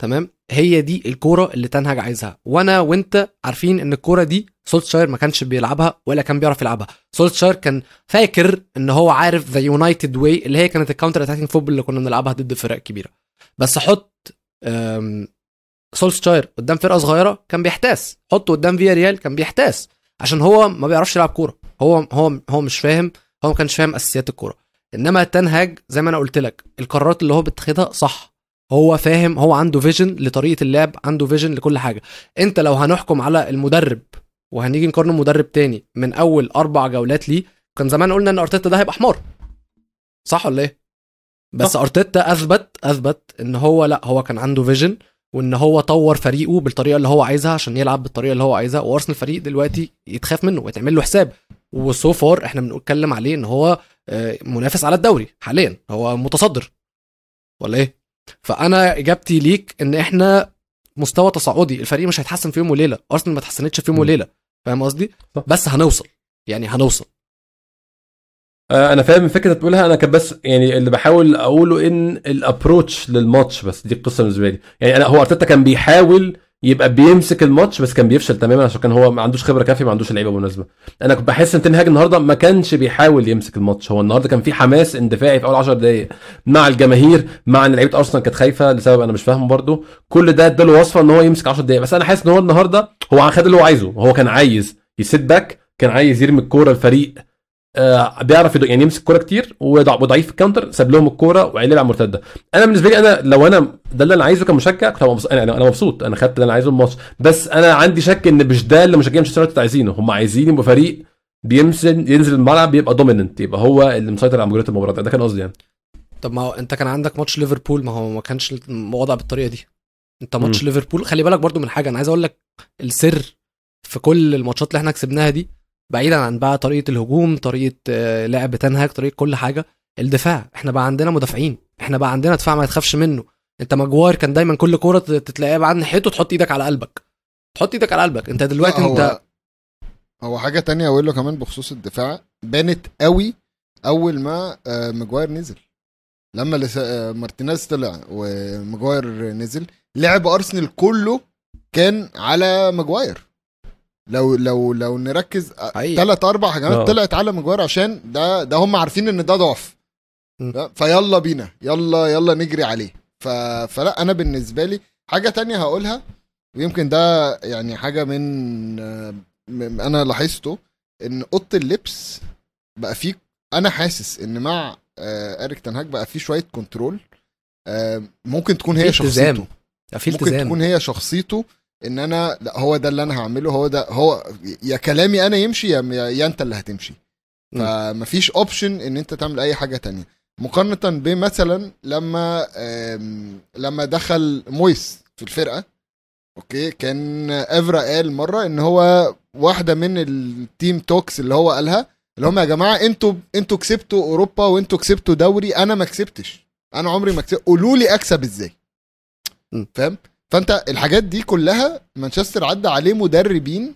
تمام؟ هي دي الكورة اللي تنهج عايزها. وأنا وأنت عارفين إن الكورة دي سولتشاير ما كانش بيلعبها ولا كان بيعرف يلعبها. سولتشاير كان فاكر إن هو عارف the United way اللي هي كانت ال counter attacking football اللي كنا بنلعبها ضد فرق كبيرة. بس حط آم، سولشاير قدام فرقة صغيرة كان بيحتاس. حطه قدام فيا ريال كان بيحتاس. عشان هو ما بيعرفش يلعب كورة. هو هو هو مش فاهم هو ما كانش فاهم أساسيات الكورة. إنما تنهج زي ما أنا قلت لك القرارات اللي هو بيتخذها صح. هو فاهم هو عنده vision لطريقة اللعب عنده vision لكل حاجة. انت لو هنحكم على المدرب وهنيجي نقارنه بمدرب تاني من أول أربع جولات ليه كان زمان قلنا إن أرتيتا ده هيبقى حمار. صح ولا إيه؟ بس. أرتيتا أثبت أثبت إن هو لأ هو كان عنده vision وإن هو طور فريقه بالطريقة اللي هو عايزها عشان يلعب بالطريقة اللي هو عايزها وأرسنال فريق دلوقتي يتخاف منه ويتعمل له حساب. و so far إحنا بنتكلم عليه إن هو آه، منافس على الدوري حاليا هو متصدر. ولا إيه؟ فأنا إجابتي ليك إن إحنا مستوى تصاعدي الفريق مش هيتحسن في يوم وليلة. أرسنال ما اتحسنتش في يوم. وليلة. فاهم قصدي. بس هنوصل. يعني هنوصل. آه، أنا فاهم الفكرة اللي بتقولها. أنا كان بس يعني اللي بحاول أقوله إن الابروتش للماتش بس دي القصة بالنسبة لي. يعني أنا هو أرتيتا كان بيحاول يبقى بيمسك الماتش بس كان بيفشل تماما عشان كان هو ما عندوش خبرة كافية ما عندوش لعيبه مناسبه أنا كنت بحس إن تنهاج النهارده ما كانش بيحاول يمسك الماتش. هو النهارده كان في حماس اندفاعي في أول 10 دقائق مع الجماهير مع إن لعيبة أرسنال كانت خايفة لسبب أنا مش فاهمه برده كل ده اداله وصفة إن هو يمسك 10 دقائق بس أنا حاسس إن هو النهارده هو خد اللي هو عايزه. هو كان عايز ي sit back كان عايز يرمي الكورة الفريق آه بيعرف يدو يعني يمسك كوره كتير وضع- وضعيف في ال counter ساب لهم الكوره وعيل على المرتده أنا بالنسبة لي أنا لو أنا ده اللي أنا عايزه كمشجع كنت مبسوط أنا أنا مبسوط. أنا خدت اللي أنا عايزه الماتش. بس أنا عندي شك إن مش ده اللي مشجعين مانشستر يونايتد عايزينه. هم عايزين يبقى فريق بينزل ينزل الملعب بيبقى dominant يبقى هو اللي مسيطر على مجريات المباراة. ده, كان قصدي يعني. طب ما هو أنت كان عندك ماتش ليفربول ما هو ما كانش الوضع بالطريقة دي. أنت ماتش. ليفربول خلي بالك برضو من حاجة أنا عايز أقول لك السر في كل الماتشات اللي إحنا كسبناها دي بعيدا عن بقى طريقة الهجوم طريقة آه، لعب تنهاج طريقة كل حاجة الدفاع. إحنا بقى عندنا مدافعين. إحنا بقى عندنا دفاع ما تخافش منه. انت ماجواير كان دايما كل كورة تتلاقيها بعد ناحيته تحط إيدك على قلبك. تحط إيدك على قلبك. انت دلوقتي لا، انت هو هو حاجة تانية أقول له كمان بخصوص الدفاع. بانت قوي أول ما آه، ماجواير نزل. لما. آه، مارتينيز طلع وماجواير نزل لعب أرسنال كله كان على ماجواير لو لو لو نركز. ثلاث أربع هجمات آه. طلعت على ماجواير عشان ده ده هم عارفين إن ده ضعف فيلا بينا يلا يلا نجري عليه ف... فلا أنا بالنسبة لي حاجة تانية هقولها ويمكن ده يعني حاجة من آه، أنا لاحظته إن أوضة اللبس بقى فيه أنا حاسس إن مع آه، إريك تنهاج بقى فيه شوية control آه، ممكن تكون هي. شخصيته ممكن تكون هي شخصيته إن أنا لا هو ده اللي أنا هعمله هو ده هو يا كلامي أنا يمشي يا, يا أنت اللي هتمشي. فمفيش option إن أنت تعمل أي حاجة تانية. مقارنة بمثلا لما لما دخل مويس في الفرقة okay كان إفرا قال مرة إن هو واحدة من ال team talks اللي هو قالها اللي هم يا جماعة أنتوا أنتوا كسبتوا أوروبا وأنتوا كسبتوا دوري أنا ما كسبتش. أنا عمري ما كسبت قولوا لي أكسب إزاي. فاهم؟ فانت الحاجات دي كلها مانشستر عدى عليه مدربين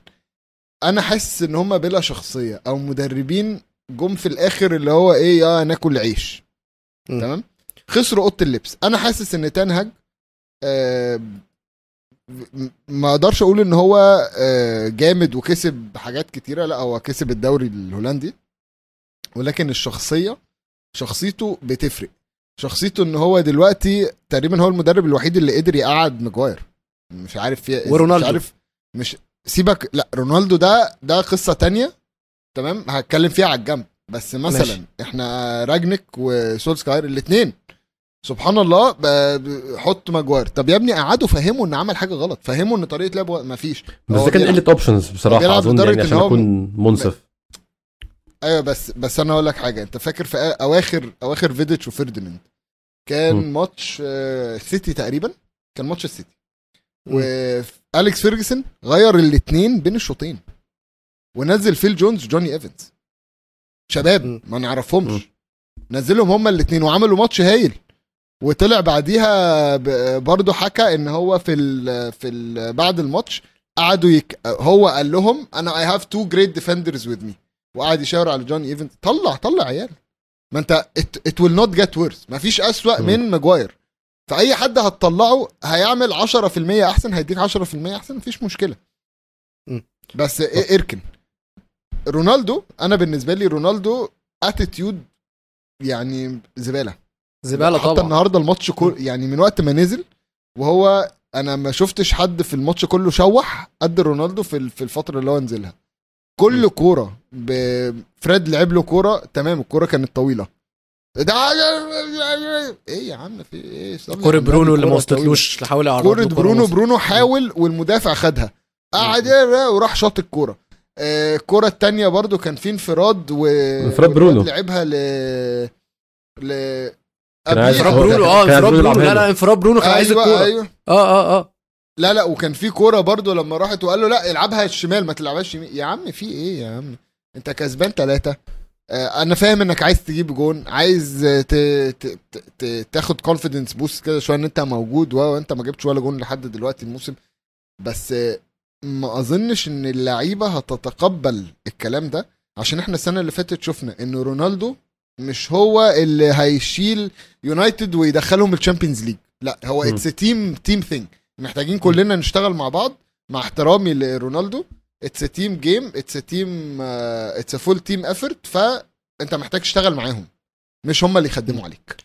أنا حاسس ان هم بلا شخصية أو مدربين جم في الآخر اللي هو إيه يا ناكل عيش. م. تمام؟ خسروا اوضة اللبس. أنا حاسس ان تنهج آه ما أقدرش أقول ان هو آه جامد وكسب حاجات كتيرة لا هو كسب الدوري الهولندي. ولكن الشخصية شخصيته بتفرق. شخصيته إن هو دلوقتي تقريبا هو المدرب الوحيد اللي قدر يقعد ماجواير. مش عارف في ورونالدو. مش عارف مش سيبك لا رونالدو ده ده قصة تانية. تمام؟ هتكلم فيها على الجنب. بس مثلا ماشي. إحنا راجنيك وسولسكاير الاثنين سبحان الله حط ماجواير. طب يا ابني قعدوا فهموا إن عمل حاجة غلط. فهموا إن طريقة لعبه ما فيش. بس ده كان قلة options بصراحة أظن يعني عشان اكون منصف. أيوه بس بس أنا أقول لك حاجة. أنت فاكر في أواخر أواخر فيديتش وفيرديناند كان مم. ماتش آه، سيتي تقريبا؟ كان ماتش السيتي. وأليكس فيرجسون غير الاثنين بين الشوطين. ونزل فيل جونز جوني إيفنز. شباب مم. ما نعرفهمش. نزلهم هما الاثنين وعملوا ماتش هايل. وطلع بعديها برضه حكى إن هو في ال في ال بعد الماتش قعدوا يك... هو قال لهم أنا I have two great defenders with me وقعد يشاور على جوني ايفنز طلع طلع عيال. ما أنت it will not get worse ما فيش أسوأ. من ماجواير. فأي حد هتطلعه هيعمل 10% أحسن هيديك 10% أحسن مفيش مشكلة. بس إيه إركن. رونالدو أنا بالنسبة لي رونالدو attitude يعني زبالة. زبالة حتى طبعا. النهارده الماتش كل يعني من وقت ما نزل وهو أنا ما شفتش حد في الماتش كله شوح قد رونالدو في ال- في الفترة اللي هو نزلها. كل كورة ب- فريد لعب له كورة تمام الكورة كانت طويلة. ده إيه يا عم في إيه؟ على النبي، برونو اللي ما. وصلتلوش حاول يعرض كورة برونو. برونو حاول والمدافع خدها. قعد وراح شاط الكورة. آه، الكورة التانية برضو كان في انفراد و انفراد برونو. لعبها ل ل كان عايز قبليها- انفراد برونو آه انفراد برونو. لا لا. انفراد برونو كان عايز أيوه الكورة. أيوه. آه آه آه. لا لا وكان في كورة برضو لما راحت وقال له لا العبها الشمال ما تلعبهاش يمين. يا عم في إيه يا عم؟ أنت كسبان ثلاثة أنا فاهم إنك عايز تجيب جون عايز آه، ت... ت... ت... تاخد confidence boost كده شوية إن أنت موجود وانت ما جبتش ولا جون لحد دلوقتي الموسم. بس آه، ما أظنش إن اللعيبة هتتقبل الكلام ده. عشان إحنا السنة اللي فاتت شفنا إن رونالدو مش هو اللي هيشيل يونايتد ويدخلهم الشامبيونز ليج لا هو. it's team team thing محتاجين كلنا نشتغل مع بعض مع احترامي لرونالدو. it's team game it's team it's full team effort فانت محتاج تشتغل معاهم. مش هم اللي يخدموا عليك.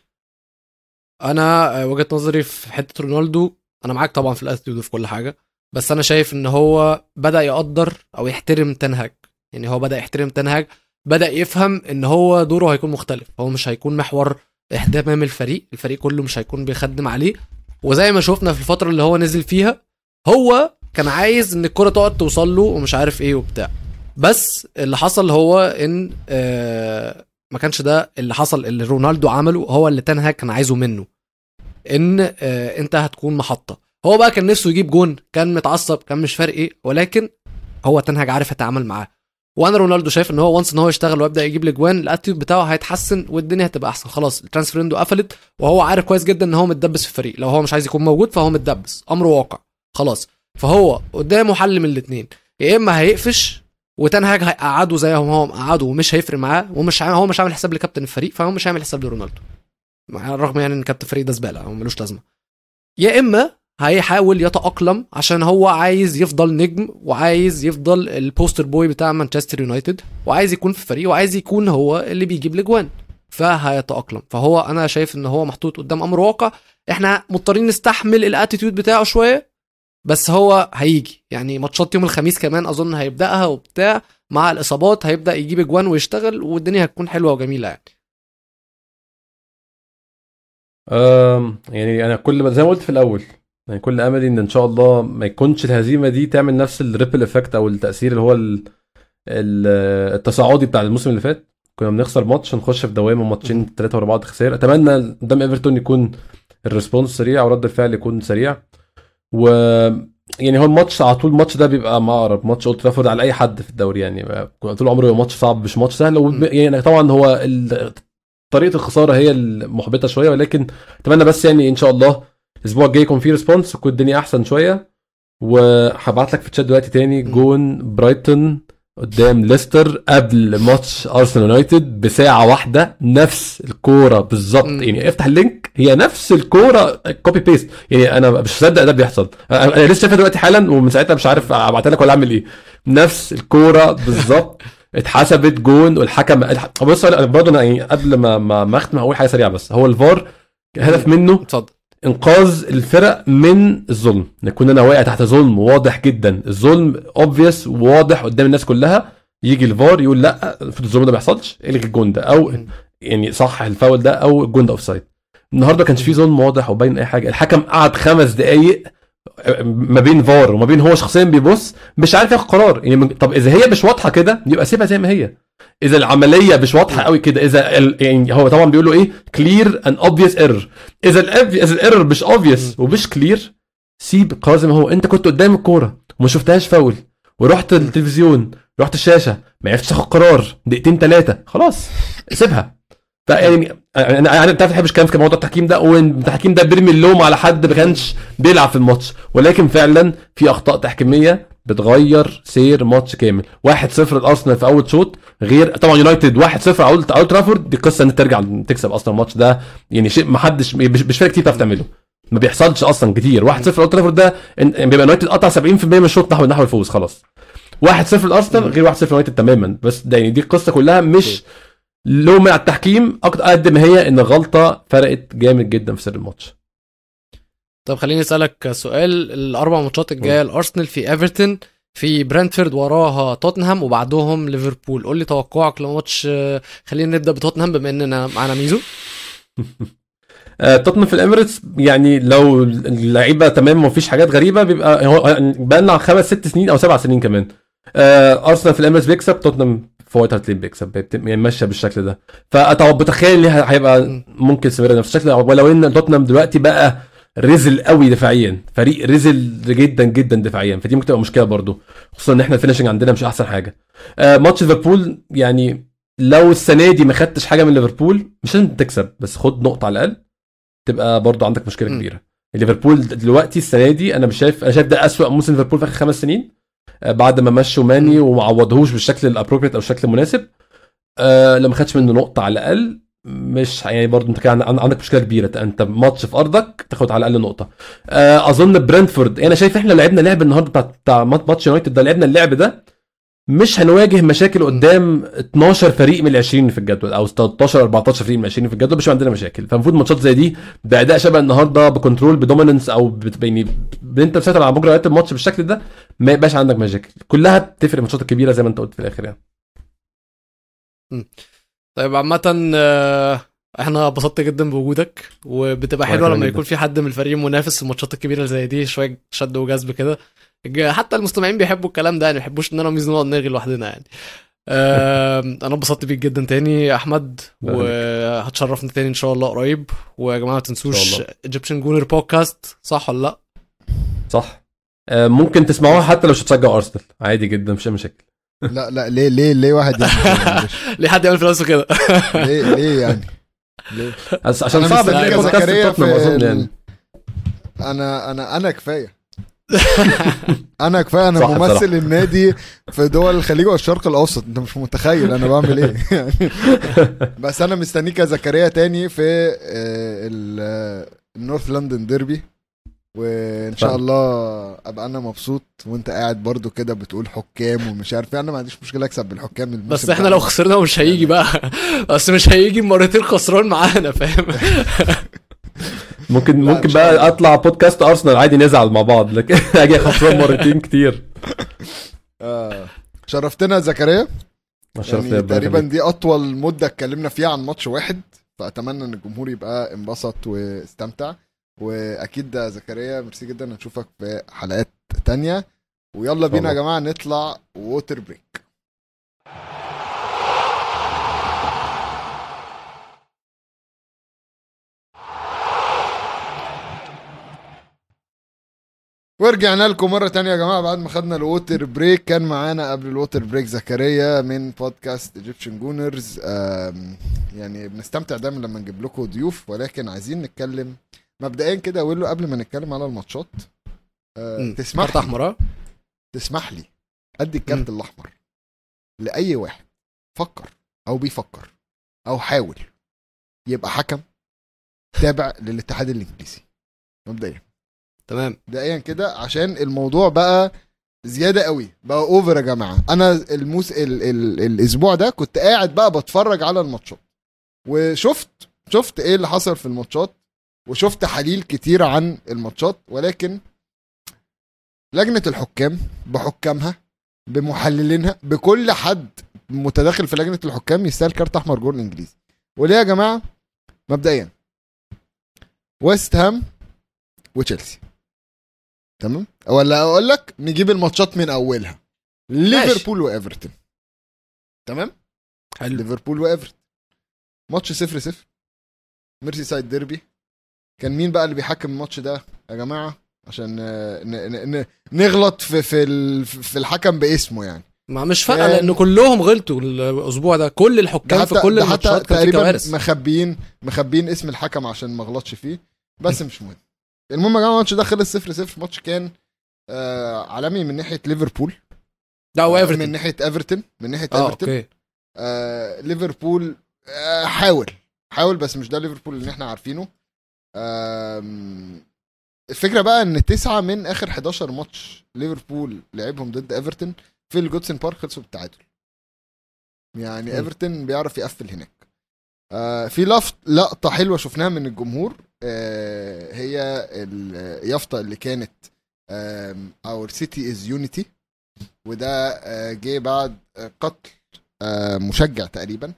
أنا آه، وجهة نظري في حتة رونالدو أنا معاك طبعا في ال attitude وفي كل حاجة بس أنا شايف إن هو بدأ يقدر أو يحترم تنهاج يعني هو بدأ يحترم تنهاج بدأ يفهم إن هو دوره هيكون مختلف. هو مش هيكون محور اهتمام الفريق الفريق كله مش هيكون بيخدم عليه. وزي ما شفنا في الفترة اللي هو نزل فيها هو كان عايز إن الكرة تقعد توصل له ومش عارف إيه وبتاع. بس اللي حصل هو إن آه ما كانش ده اللي حصل اللي رونالدو عمله هو اللي تنهاج كان عايزه منه. إن آه انت هتكون محطة. هو بقى كان نفسه يجيب جون كان متعصب كان مش فارق إيه ولكن هو تنهاج عارف يتعامل معاه. وأنا رونالدو شايف ان هو once إن هو يشتغل ويبدأ يجيب الاجوان ال attitude بتاعه هيتحسن والدنيا هتبقى أحسن. خلاص ال transfer window قفلت وهو عارف كويس جدا إن هو متدبس في الفريق. لو هو مش عايز يكون موجود فهو متدبس. أمر واقع. خلاص. فهو قدامه حل من الاثنين يا إما هيقفش وتنهاج هيقعده زي ما هو مقعده ومش هيفرق معاه ومش هو مش عامل حساب لكابتن الفريق فهو مش عامل حساب لرونالدو. الرغم يعني إن كابتن الفريق ده زبالة هو ملوش لازمة. يا إما هيحاول يتأقلم عشان هو عايز يفضل نجم وعايز يفضل ال poster boy بتاع مانشستر يونايتد وعايز يكون في الفريق وعايز يكون هو اللي بيجيب الأجوان. فهيتأقلم. فهو أنا شايف إن هو محطوط قدام أمر واقع. إحنا مضطرين نستحمل ال attitude بتاعه شوية بس هو هيجي. يعني ماتشات يوم الخميس كمان أظن هيبدأها وبتاع. مع الإصابات هيبدأ يجيب أجوان ويشتغل والدنيا هتكون حلوة وجميلة يعني. يعني أنا كل زي ما قلت في الأول يعني كل أملي إن إن شاء الله ما يكونش الهزيمة دي تعمل نفس ال ripple effect أو التأثير اللي هو ال- ال- التصاعدي بتاع الموسم اللي فات. كنا بنخسر ماتش نخش في دوامة ماتشين ثلاثة ورا بعض خسائر. أتمنى قدام إيفرتون يكون ال response سريع ورد الفعل يكون سريع. و يعني هو الماتش على طول الماتش ده بيبقى مقرب ماتش أولد ترافورد على أي حد في الدوري يعني. طول عمره ماتش صعب مش ماتش سهل. وب-. يعني طبعا هو ال- طريقة الخسارة هي المحبطة شوية ولكن أتمنى بس يعني إن شاء الله الأسبوع الجاي يكون فيه response وتكون الدنيا أحسن شوية. وهبعت لك في الشات دلوقتي تاني جون برايتون قدام ليستر قبل ماتش أرسنال يونايتد بساعة واحدة نفس الكورة بالظبط. يعني افتح ال link هي نفس الكورة copy paste يعني أنا مش مصدق ده بيحصل. أنا أنا لسه شايفها دلوقتي حالا ومن ساعتها مش عارف أبعتها لك ولا أعمل إيه. نفس الكورة بالظبط. [LAUGHS] اتحسبت جون والحكم الح- بص أنا برضه أنا يعني قبل ما ما أختم هقول حاجة سريعة بس. هو الفار الهدف منه. اتفضل. إنقاذ الفرق من الظلم. نكون أنا واقع تحت ظلم واضح جدا. الظلم obvious وواضح قدام الناس كلها. يجي الفار يقول لأ المفروض الظلم ده ما يحصلش إلغي الجون ده. أو يعني صح الفاول ده أو الجون ده offside النهارده كانش فيه ظلم واضح وباين أي حاجة. الحكم قعد خمس دقايق ما بين فار وما بين هو شخصيا بيبص مش عارف ياخد قرار. يعني طب إذا هي مش واضحة كده يبقى سيبها زي ما هي. إذا العملية مش واضحة قوي كده إذا ال... يعني هو طبعا بيقولوا إيه؟ clear and obvious error إذا اذا ال error مش obvious ومش clear سيب القرار زي ما هو. أنت كنت قدام الكورة وما شفتهاش فاول ورحت التلفزيون رحت الشاشة ما عرفتش تاخد قرار دقيقتين ثلاثة خلاص سيبها. فيعني أنا أنا انت عارف بحبش كلام في موضوع التحكيم ده؟ والتحكيم ده بيرمي اللوم على حد ما كانش بيلعب في الماتش. ولكن فعلا في أخطاء تحكيمية بتغير سير ماتش كامل. 1-0 الارسنال في أول شوط غير طبعا يونايتد 1-0 على اولد ترافورد دي قصة إن ترجع تكسب أصلا الماتش ده. يعني شيء ما حدش مش فرق كتير تعرف تعمله. ما بيحصلش أصلا كتير. 1-0 اولد ترافورد ده بيبقى يونايتد قطع 70% من الشوط نحو نحو الفوز خلاص. 1-0 الارسنال غير 1-0 يونايتد تماما. بس ده يعني دي القصة كلها مش لوم على التحكيم أكتر قد ما هي إن غلطة فرقت جامد جدا في سير الماتش. طب خليني أسألك سؤال الأربع ماتشات الجاية الأرسنال في إيفرتون في برنتفورد وراها توتنهام وبعدهم ليفربول قول لي توقعك لماتش خلينا نبدأ بتوتنهام بما إننا معانا ميزو. [LAUGHS] آه، توتنهام في ال Emirates يعني لو اللعيبة تمام ومفيش حاجات غريبة بيبقى بقى لنا خمس ست سنين أو سبع سنين كمان. آه، أرسنال في ال Emirates بيكسب توتنهام في White Hart Lane بيكسب يعني ماشية بالشكل ده. فطبعا بتخيل ان هيبقى ممكن similar نفس الشكل ولو إن توتنهام دلوقتي بقى رزل قوي دفاعيا. فريق رزل جدا جدا دفاعيا. فدي ممكن تبقى مشكلة برضو. خصوصا إن إحنا ال finishing عندنا مش أحسن حاجة. آه، ماتش ليفربول يعني لو السنة دي ما خدتش حاجة من ليفربول مش لازم تكسب بس خد نقطة على الأقل تبقى برضو عندك مشكلة م. كبيرة. ليفربول دلوقتي السنة دي أنا مش شايف أنا شايف ده أسوأ موسم ليفربول في آخر خمس سنين آه، بعد ما مشوا ماني. وما عوضهوش بالشكل ال appropriate أو الشكل المناسب. آه لما خدش منه نقطة على الأقل مش يعني برضه انت كان عن- عندك مشكلة كبيرة. انت ماتش في أرضك تاخد على الأقل نقطة. آه، أظن برنتفورد أنا شايف إحنا لعبنا لعب النهارده بتاع بتاع ماتش يونايتد ده لعبنا اللعب ده مش هنواجه مشاكل قدام 12 فريق من ال 20 في الجدول أو 13 14 فريق من ال 20 في الجدول مش عندنا مشاكل. فالمفروض ماتشات زي دي بأداء شبه النهارده ب control ب dominance أو يعني انت مسيطر على مجريات الماتش بالشكل ده ما يبقاش عندك مشاكل. كلها بتفرق الماتشات الكبيره زي ما أنت قلت في الآخر يعني. طيب عامة آه، إحنا انبسطت جدا بوجودك وبتبقى حلوة لما. يكون في حد من الفريق منافس في الماتشات الكبيرة زي دي شوية شد وجذب كده. حتى المستمعين بيحبوا الكلام ده يعني ما بيحبوش إن أنا وميزو نقعد نرغي لوحدنا يعني. آه، [LAUGHS] أنا انبسطت بيك جدا تاني يا أحمد. وهتشرفنا تاني إن شاء الله قريب. ويا جماعة ما تنسوش. Egyptian Gooner بودكاست صح ولا لأ؟ صح. آه، ممكن تسمعوها حتى لو مش هتشجع أرسنال. عادي جدا مفيش مشاكل. لا لا ليه ليه ليه واحد. [LAUGHS] ليه حد يعمل في نفسه كده؟ [LAUGHS] ليه ليه يعني؟ ليه؟ بس عشان أنا صعب بودكاست زكريا في أظن يعني. أنا أنا أنا كفاية. [LAUGHS] أنا كفاية أنا ممثل بصراحة. النادي في دول الخليج والشرق الأوسط. أنت مش متخيل أنا بعمل إيه. يعني. بس أنا مستنيك يا زكريا تاني في ال- النورث لندن ديربي وإن شاء. الله أبقى أنا مبسوط وأنت قاعد برضو كده بتقول حكام ومش عارف إيه أنا ما عنديش مشكلة أكسب بالحكام الموسم بس إحنا. لو خسرنا مش هيجي بقى [LAUGHS] بس مش هيجي مرتين خسران معانا فاهم [LAUGHS] ممكن ممكن بقى. أطلع بودكاست ارسنال عادي نزعل مع بعض لكن [LAUGHS] أجي خسران مرتين كتير آه. شرفتنا يا زكريا شرف ليا، يعني تقريبا. دي أطول مدة اتكلمنا فيها عن ماتش واحد فأتمنى إن الجمهور يبقى انبسط واستمتع واكيد زكريا ميرسي جدا نشوفك في حلقات تانية. ويلا بينا يا. جماعة نطلع water break ورجعنا لكم مرة تانية يا جماعة بعد ما خدنا ال water break كان معانا قبل ال water break زكريا من بودكاست Egyptian Gooners يعني بنستمتع دايما لما نجيب لكم ضيوف ولكن عايزين نتكلم مبدئيا كده أقول له قبل ما نتكلم على الماتشات آه مم. تسمح كارت أحمر ها؟ تسمح لي أدي الكارت الأحمر لأي واحد فكر أو بيفكر أو حاول يبقى حكم تابع للاتحاد الإنجليزي. مبدئيا. تمام. مبدئيا كده عشان الموضوع بقى زيادة قوي بقى over يا جماعة. أنا الموس ال... ال... الأسبوع ده كنت قاعد بقى بتفرج على الماتشات. وشفت شفت إيه اللي حصل في الماتشات؟ وشفت حليل كتير عن الماتشات ولكن لجنة الحكام بحكامها بمحللينها بكل حد متداخل في لجنة الحكام يستاهل كارت أحمر جول إنجليزي. وليه يا جماعة؟ مبدئيا ويست هام وتشيلسي. تمام؟ ولا أقول لك نجيب الماتشات من أولها. ليفربول وإيفرتون. تمام؟ حلو. ليفربول وإيفرتون. ماتش صفر صفر. Merseyside derby. كان مين بقى اللي بيحكم الماتش ده يا جماعة؟ عشان آه، ن- ن- ن- نغلط في في ال- في الحكم باسمه يعني. ما مش فارقة كان- لأن كلهم غلطوا الأسبوع ده. كل الحكام في كل الماتشات كان في تقريبا كوارث. مخبيين مخبيين اسم الحكم عشان ما غلطش فيه بس مش مهم. المهم يا جماعة الماتش ده خلص صفر صفر. ماتش كان آه عالمي من ناحية ليفربول. لا آه، من وايفرتون ناحية إيفرتون. من ناحية آه إيفرتون. أوكي. آه ليفربول آه حاول. حاول بس مش ده ليفربول اللي إحنا عارفينه. الفكرة بقى إن تسعة من آخر 11 ماتش ليفربول لعبهم ضد إيفرتون في ال Goodison Park خلصوا بالتعادل. يعني. إيفرتون بيعرف يقفل هناك. آه في لفت لقطة حلوة شفناها من الجمهور آه هي اليافطه اللي كانت our city is unity وده آه، جه بعد آه، قتل آه، مشجع تقريبا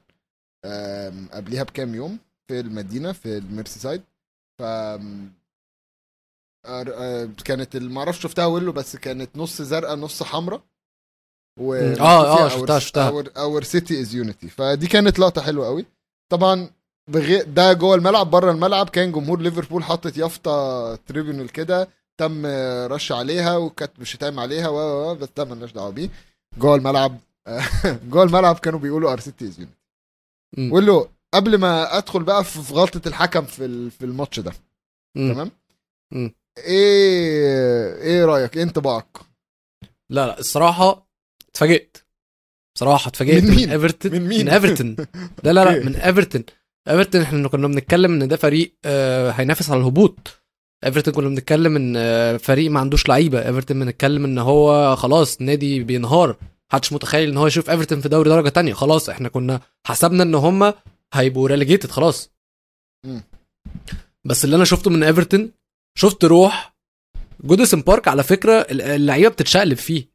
آم، قبليها بكام يوم في المدينة في ال Merseyside. ف آه، كانت ال- معرفش شفتها ويلو بس كانت نص زرقاء نص حمراء و. آه، آه، شفتها- شفتها. our city is unity فدي كانت لقطة حلوة قوي طبعا بغير ده جوه الملعب بره الملعب كان جمهور ليفربول حاطط يافطة tribunal كده تم رش عليها وكتب شتايم عليها و و- و، بس ده مالناش دعوة بيه جوه الملعب [LAUGHS] جوه الملعب كانوا بيقولوا our city is unity مم. قول له قبل ما ادخل بقى في غلطة الحكم في ال- في الماتش ده. مم. تمام؟ مم. إيه إيه رأيك؟ إيه انطباعك؟ لا لا الصراحة اتفاجئت. بصراحه اتفاجئت من من, مين؟ إيفرتون من مين؟ من إيفرتون. [LAUGHS] لا لا لا. من إيفرتون. إيفرتون إحنا كنا بنتكلم إن ده فريق آه، هينافس على الهبوط. إيفرتون كنا بنتكلم إن آه، فريق ما عندوش لعيبة. إيفرتون بنتكلم إن هو خلاص نادي بينهار. محدش متخيل إن هو يشوف إيفرتون في دوري درجة تانية. خلاص إحنا كنا حسبنا إن هم هيبقوا relegated خلاص. مم. بس اللي أنا شفته من ايفرتون شفت روح Goodison Park على فكرة اللعيبة بتتشقلب فيه.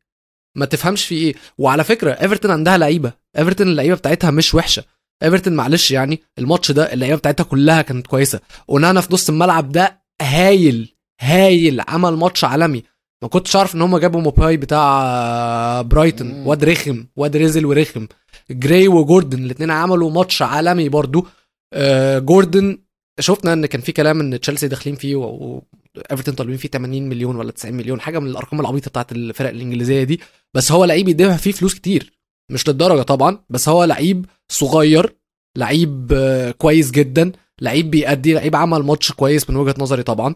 ما تفهمش فيه إيه. وعلى فكرة ايفرتون عندها لعيبة. ايفرتون اللعيبة بتاعتها مش وحشة. ايفرتون معلش يعني الماتش ده اللعيبة بتاعتها كلها كانت كويسة. أونانا في نص الملعب ده هايل هايل عمل ماتش عالمي. ما كنتش اعرف إن هم جابوا موباي بتاع برايتون. واد رخم واد رزل ورخم. جراي وجوردن الاثنين عملوا ماتش عالمي برضو. آه جوردن شفنا إن كان في كلام إن تشيلسي داخلين فيه و- وايفرتون طالبين فيه 80 مليون ولا 90 مليون حاجة من الأرقام العبيطة بتاعت الفرق الإنجليزية دي. بس هو لعيب يدفع فيه فلوس كتير. مش للدرجة طبعا بس هو لعيب صغير لعيب آه، كويس جدا لعيب بيأدي لعيب عمل ماتش كويس من وجهة نظري طبعا.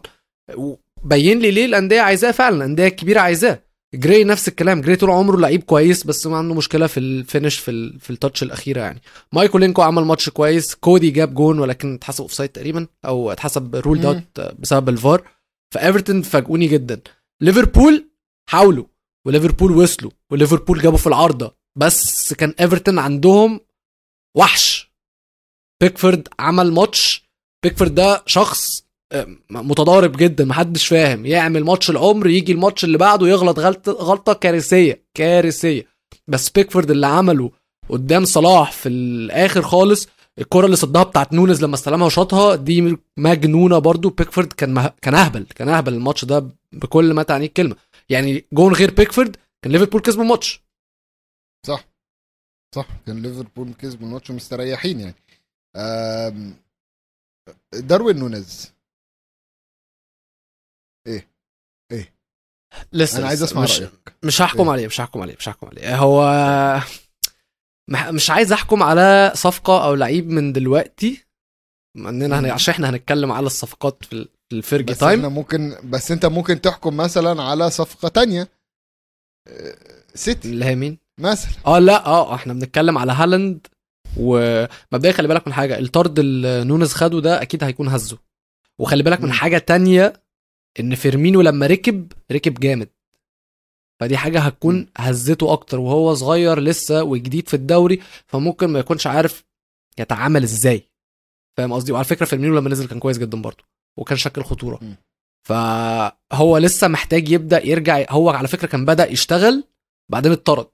بين لي ليه الأندية عايزاه فعلا الأندية الكبيرة عايزاه. جراي نفس الكلام جراي طول عمره لعيب كويس بس ما عنده مشكلة في ال finish في ال... في ال touch الأخيرة يعني. مايكولينكو عمل ماتش كويس كودي جاب جون ولكن اتحسب offside تقريبا أو اتحسب ruled مم. out بسبب الفار. فايفرتون فاجئوني جدا. ليفربول حاولوا وليفربول وصلوا وليفربول جابوا في العارضة. بس كان ايفرتون عندهم وحش. بيكفورد عمل ماتش. بيكفورد ده شخص متضارب جدا محدش فاهم. يعمل ماتش العمر يجي الماتش اللي بعده يغلط غلطه غلطة كارثية كارثية. بس بيكفورد اللي عمله قدام صلاح في الآخر خالص الكرة اللي صدها بتاعت نونز لما استلمها وشاطها دي مجنونة برضو. بيكفورد كان مه... كان أهبل كان أهبل الماتش ده بكل ما تعنيه الكلمة. يعني جون غير بيكفورد كان ليفربول كسبوا الماتش. صح. صح. كان ليفربول كسبوا الماتش ومستريحين يعني. داروين نونيز لسه أنا عايز. أسمع مش... رأيك. مش هحكم إيه؟ عليه مش هحكم عليه مش هحكم عليه. هو مش عايز أحكم على صفقة أو لعيب من دلوقتي إننا هن... عشان إحنا هنتكلم على الصفقات في ال- في ال Fergie بس time إحنا ممكن بس أنت ممكن تحكم مثلا على صفقة تانية. آه، سيتي اللي هي مين؟ مثلا. آه لا آه إحنا بنتكلم على هالاند ومبدئيا خلي بالك من حاجة الطرد اللي نونز خده ده أكيد هيكون هزه. وخلي بالك من. حاجة تانية إن فيرمينو لما ركب ركب جامد. فدي حاجة هتكون هزته أكتر وهو صغير لسه وجديد في الدوري فممكن ما يكونش عارف يتعامل إزاي. فاهم قصدي؟ وعلى فكرة فيرمينو لما نزل كان كويس جدا برضه وكان شكل خطورة. فهو لسه محتاج يبدأ يرجع هو على فكرة كان بدأ يشتغل بعدين اتطرد.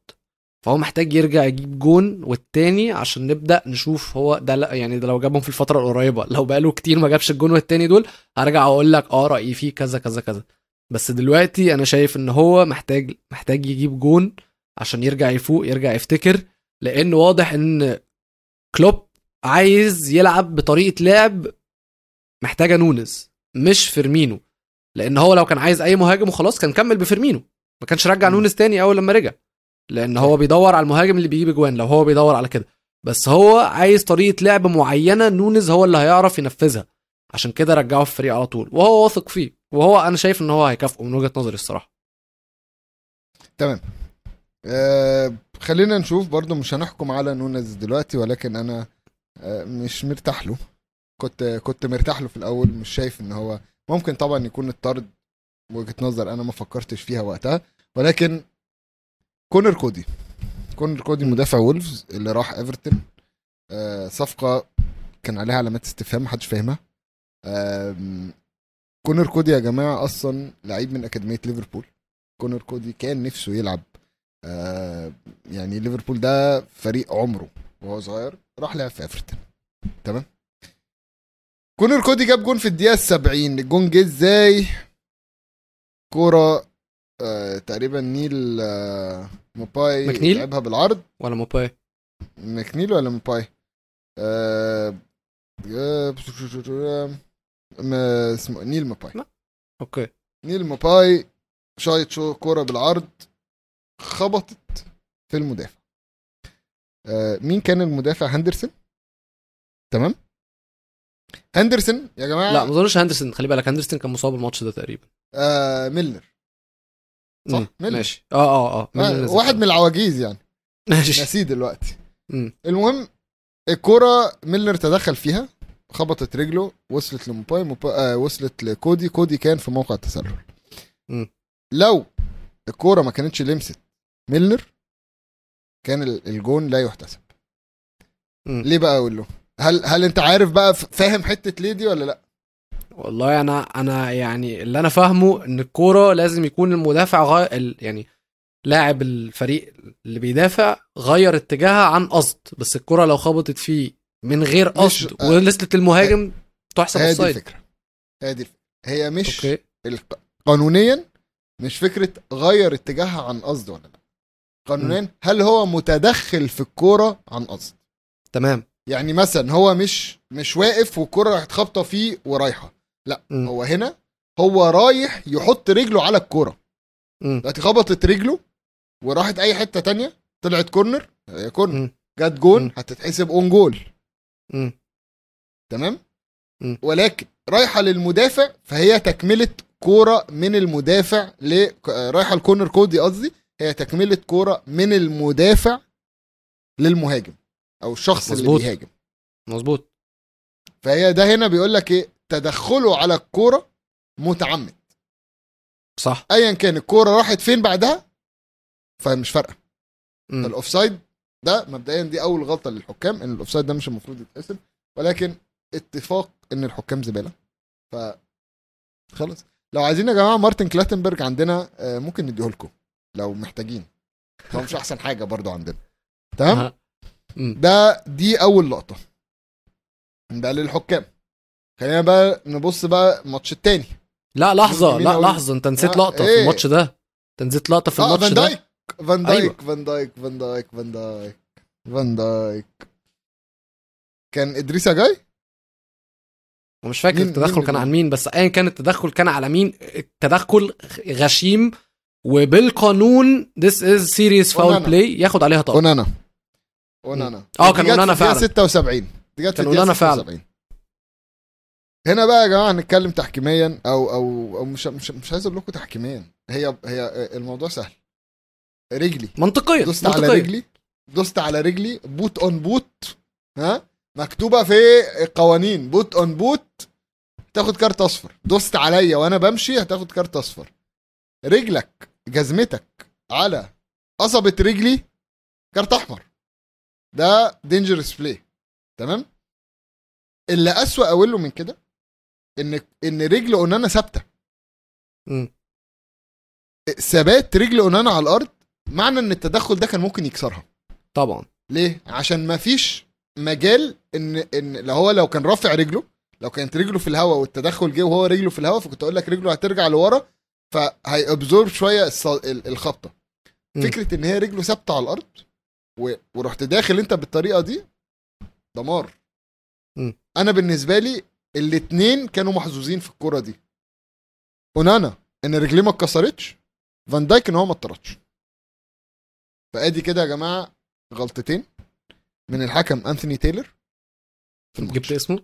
فهو محتاج يرجع يجيب جون والتاني عشان نبدأ نشوف هو ده لا يعني ده لو جابهم في الفترة القريبة لو بقاله كتير ما جابش الجون والتاني دول هرجع أقول لك آه رأيي فيه كذا كذا كذا. بس دلوقتي أنا شايف إن هو محتاج محتاج يجيب جون عشان يرجع يفوق يرجع يفتكر لأن واضح إن كلوب عايز يلعب بطريقة لعب محتاجة نونز مش فيرمينو. لأن هو لو كان عايز أي مهاجم وخلاص كان كمل بفيرمينو ما كانش رجع. نونز تاني أول لما رجع. لأن هو بيدور على المهاجم اللي بيجيب اجوان لو هو بيدور على كده. بس هو عايز طريقة لعب معينة نونز هو اللي هيعرف ينفذها. عشان كده رجعه في الفريق على طول. وهو واثق فيه. وهو أنا شايف إن هو هيكافئه من وجهة نظري الصراحة. تمام. آه خلينا نشوف برضو مش هنحكم على نونز دلوقتي ولكن أنا آه مش مرتاح له. كنت كنت مرتاح له في الأول مش شايف إن هو ممكن طبعا يكون الطرد وجهة نظر أنا ما فكرتش فيها وقتها ولكن كونر كودي. كونر كودي. مدافع وولفز اللي راح إيفرتون. آه صفقة كان عليها علامات استفهام محدش فاهمها. آم، كونر كودي يا جماعة أصلا لعيب من أكاديمية ليفربول. كونر كودي كان نفسه يلعب. آه يعني ليفربول ده فريق عمره وهو صغير راح لعب في إيفرتون. تمام؟ كونر كودي جاب جون في الدقيقة 70 الجون جه إزاي؟ كورة آه تقريبا نيل آه موباي مكنيل؟ لعبها بالعرض. ولا موباي مكنيل ولا موباي آه آه، اسمه نيل موباي okay. نيل موباي شايط شو كورة بالعرض خبطت في المدافع. آه مين كان المدافع؟ هندرسون تمام؟ هندرسون يا جماعة. لا ما أظنش هاندرسون خلي بالك هاندرسون كان مصاب الماتش ده تقريبا. آه ميلنر. صح، مم، ميلنر. ماشي. آه آه آه. آه. واحد من العواجيز يعني. ماشي. نسيه دلوقتي. مم. المهم الكوره ميلنر تدخل فيها خبطت رجله وصلت لموباي موباي آه وصلت لكودي. كودي كان في موقع التسلل. لو الكوره ما كانتش لمست ميلنر كان ال- الجون لا يحتسب. مم. ليه بقى أقول له؟ هل هل أنت عارف بقى فاهم حتة ليه دي ولا لأ؟ والله أنا أنا يعني اللي أنا فاهمه إن الكورة لازم يكون المدافع غي... ال- يعني لاعب الفريق اللي بيدافع غير اتجاهها عن قصد. بس الكورة لو خبطت فيه من غير قصد آه. ولسلت المهاجم تحسب اوفسايد الفكرة. هي دي الفكرة. هي مش الق- قانونيا مش فكرة غير اتجاهها عن قصد ولا لا. قانونيا هل هو متدخل في الكورة عن قصد؟ تمام. يعني مثلا هو مش مش واقف والكرة راحت خابطة فيه ورايحة. لا مم. هو هنا هو رايح يحط رجله على مم. دلوقتي خبطت رجله وراحت أي حتة تانية طلعت corner هي corner. جت جون. هتتحسب own goal مم. تمام مم. ولكن رايحة للمدافع فهي تكملة كورة من المدافع ل رايحة ال corner كودي قصدي هي تكملة كورة من المدافع للمهاجم أو الشخص اللي مظبوط. بيهاجم مظبوط فهي ده هنا بيقول لك إيه تدخله على الكورة متعمد. صح. ايا كان الكورة راحت فين بعدها؟ فمش فارقة. ال offside ده مبدئيا دي أول غلطة للحكام إن ال offside ده مش المفروض يتحسب ولكن اتفاق إن الحكام زبالة. ف خلاص. لو عايزين يا جماعة مارتن كلاتنبرج عندنا آه، ممكن نديه لكم لو محتاجين. هو مش أحسن حاجة برضو عندنا. تمام. ده دي أول لقطة. ده للحكام. خلينا بقى نبص بقى الماتش التاني. لا لحظة لا؟ لحظة انت نسيت آه، لقطة في إيه؟ الماتش ده. انت نسيت لقطة في آه الماتش فان ده؟ دايك فان دايك أيوة. فان دايك فان دايك فان دايك فان دايك. كان ادريسا جاي؟ ومش فاكر مين- التدخل مين كان عن مين بس ايا كان التدخل كان على مين؟ التدخل غشيم وبالقانون this is serious foul أونانا. play ياخد عليها طبعا أونانا. أونانا. آه، كان في الدقيقة فعلا. 76 دي جت في كان أونانا فعلا. 76 هنا بقى يا جماعة هنتكلم تحكيميا أو أو أو مش مش مش عايز أقول لكم تحكيميا. هي هي الموضوع سهل. رجلي. منطقيا دوست على منطقيا. رجلي. دوست على رجلي. boot on boot. ها؟ مكتوبة في القوانين boot on boot. تاخد كارت أصفر. دوست عليا وأنا بمشي هتاخد كارت أصفر. رجلك جزمتك على قصبة رجلي كارت أحمر. ده dangerous play تمام؟ اللي أسوأ اقوله من كده إن إن رجل اونانا ثابتة. ثبات رجل اونانا على الأرض معنى إن التدخل ده كان ممكن يكسرها طبعا ليه عشان ما فيش مجال إن إن لو هو لو كان رافع رجله لو كانت رجله في الهواء والتدخل جه وهو رجله في الهواء فكنت أقول لك رجله هترجع لورا فهيأبزورب شوية الخبطة مم. فكرة إن هي رجله ثابتة على الأرض و... ورحت داخل أنت بالطريقة دي دمار مم. أنا بالنسبة لي الاتنين كانوا محظوظين في الكوره دي. أونانا إن رجليه ما اتكسرتش فان دايك إن هو ما اتطردش. فأدي كده يا جماعة غلطتين من الحكم أنثوني تايلر في الماتش. جبت اسمه؟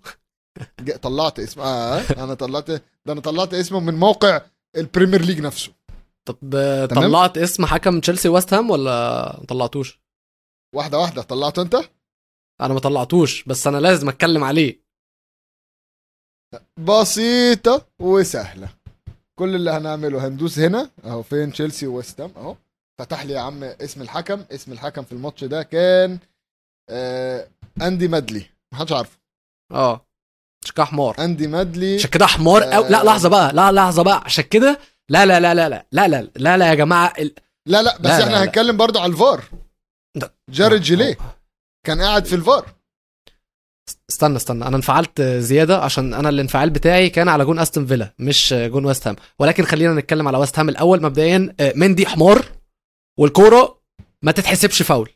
طلعت اسم آه أنا طلعت ده أنا طلعت اسمه من موقع البريمير ليج نفسه. طب. طلعت اسم حكم تشيلسي ويست هام ولا ما طلعتوش؟ واحدة واحدة طلعته أنت؟ أنا ما طلعتوش بس أنا لازم أتكلم عليه. بسيطة وسهلة. كل اللي هنعمله هندوس هنا. أهو فين تشيلسي وويست هام أهو. فتح لي يا عم اسم الحكم. اسم الحكم في الماتش ده كان آه أندي مادلي محدش عارفه. آه. عشان كده حمار أندي مادلي عشان كده حمار أو... لا آه. لحظة بقى. لا لحظة بقى. عشان كده. لا لا لا لا لا لا لا لا لا يا جماعة. ال... لا لا بس لا، إحنا لا. هنتكلم برضو على الفار. ده- جارد جيليه كان قاعد في الفار. استنى استنى. أنا انفعلت زيادة عشان أنا الانفعال بتاعي كان على جون أستون فيلا مش جون ويست هام. ولكن خلينا نتكلم على ويست هام الأول مبدئيا آه، مندي حمار والكورة ما تتحسبش فاول.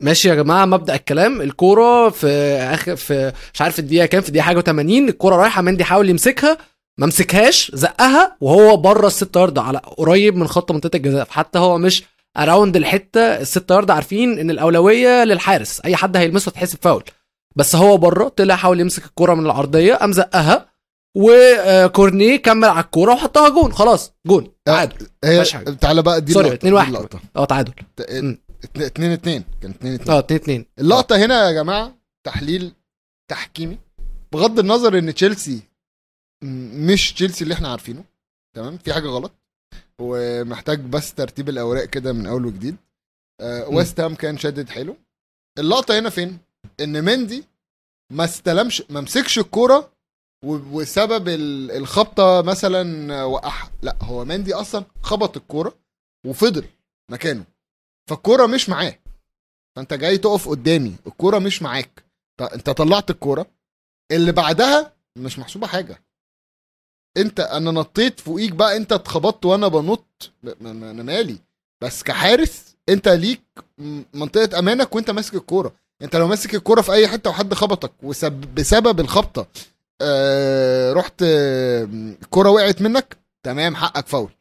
ماشي يا جماعة مبدأ الكلام. الكورة في آخر في مش عارف الدقيقة كام في الدقيقة حاجة 80 الكورة رايحة مندي حاول يمسكها ما مسكهاش زقها وهو بره الست يارد على قريب من خط منطقة الجزاء. حتى هو مش around الحتة الست يارد عارفين إن الأولوية للحارس. أي حد هيلمسه تحسب فاول. بس هو بره طلع حاول يمسك الكرة من العرضية قام زقها وكورنيه كمل على الكورة وحطها جون خلاص جون تعادل. هي مفيهاش حاجة. تعالى بقى دي sorry اللقطة، 2 دي 1 اللقطة آه تعادل. ت- مم. 2 2 كان 2 2 آه 2 2 اللقطة هنا يا جماعة تحليل تحكيمي. بغض النظر إن تشيلسي مش تشيلسي اللي إحنا عارفينه تمام؟ في حاجة غلط. ومحتاج بس ترتيب الأوراق كده من أول وجديد. آه. ويست هام كان شادد حلو اللقطة هنا فين؟ إن مندي ما استلمش ما مسكش الكورة وسبب ال- الخبطة مثلا وقعها لا هو مندي أصلا خبط الكورة وفضل مكانه. فالكورة مش معاه فأنت جاي تقف قدامي. الكورة مش معاك. أنت طلعت الكورة. اللي بعدها مش محسوبة حاجة. أنت أنا نطيت فوقيك بقى. أنت اتخبطت وأنا بنط. أنا مالي. بس كحارس أنت ليك منطقة أمانك وأنت ماسك الكورة. انت لو ماسك الكوره في اي حتة وحد خبطك وبسبب الخبطه آه رحت آه، الكوره وقعت منك تمام حقك فاول.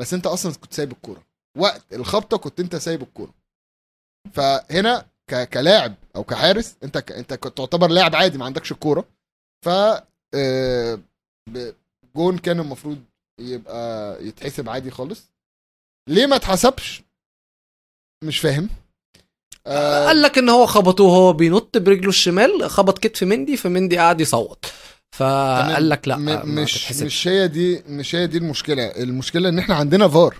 بس انت أصلا كنت سايب الكوره. وقت الخبطه كنت انت سايب الكوره. فهنا ك... كلاعب أو كحارس انت ك... انت كنت تعتبر لاعب عادي ما عندكش الكوره. ف آه، جون كان المفروض يبقى يتحسب عادي خالص. ليه ما اتحسبش؟ مش فاهم. آه، قال لك إن هو خبطوه وهو بينط برجله الشمال خبط كتف مندي فمندي قعد يصوت. فقال لك لا م- مش. مش هي دي مش هي دي المشكلة. المشكلة إن إحنا عندنا فار.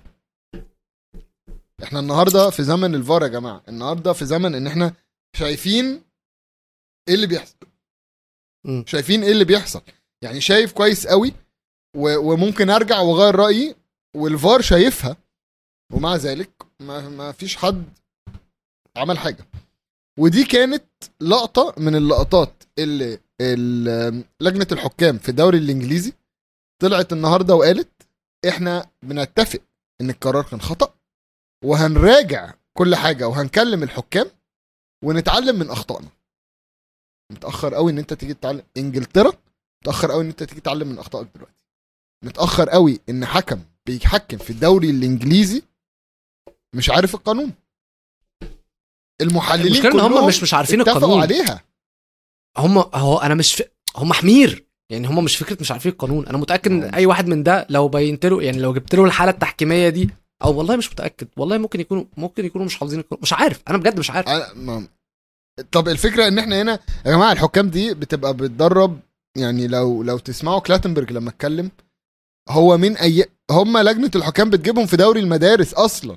إحنا النهارده في زمن الفار يا جماعة. النهارده في زمن إن إحنا شايفين إيه اللي بيحصل. مم. شايفين إيه اللي بيحصل. يعني شايف كويس قوي و- وممكن أرجع وأغير رأيي والفار شايفها. ومع ذلك ما, ما فيش حد عمل حاجة. ودي كانت لقطة من اللقطات اللي ال- لجنة الحكام في الدوري الإنجليزي طلعت النهارده وقالت إحنا بنتفق إن القرار كان خطأ وهنراجع كل حاجة وهنكلم الحكام ونتعلم من أخطائنا. متأخر قوي إن أنت تيجي تتعلم. إنجلترا متأخر قوي إن أنت تيجي تتعلم من أخطائك دلوقتي. متأخر قوي إن حكم بيحكم في الدوري الإنجليزي مش عارف القانون. المحللين المشكلة إن هم كلهم مش مش عارفين القانون. عليها. هم هو أنا مش ف... هم حمير. يعني هم مش فكرة مش عارفين القانون. أنا متأكد إن أي واحد من ده لو بينت له يعني لو جبت له الحالة التحكيمية دي أو والله مش متأكد. والله ممكن يكونوا ممكن يكونوا مش حافظين القانون. مش عارف. أنا بجد مش عارف. أنا ما... طب الفكرة إن إحنا هنا يا جماعة الحكام دي بتبقى بتدرب يعني لو لو تسمعوا كلاتنبرج لما اتكلم هو من اي هم لجنة الحكام بتجيبهم في دوري المدارس أصلا.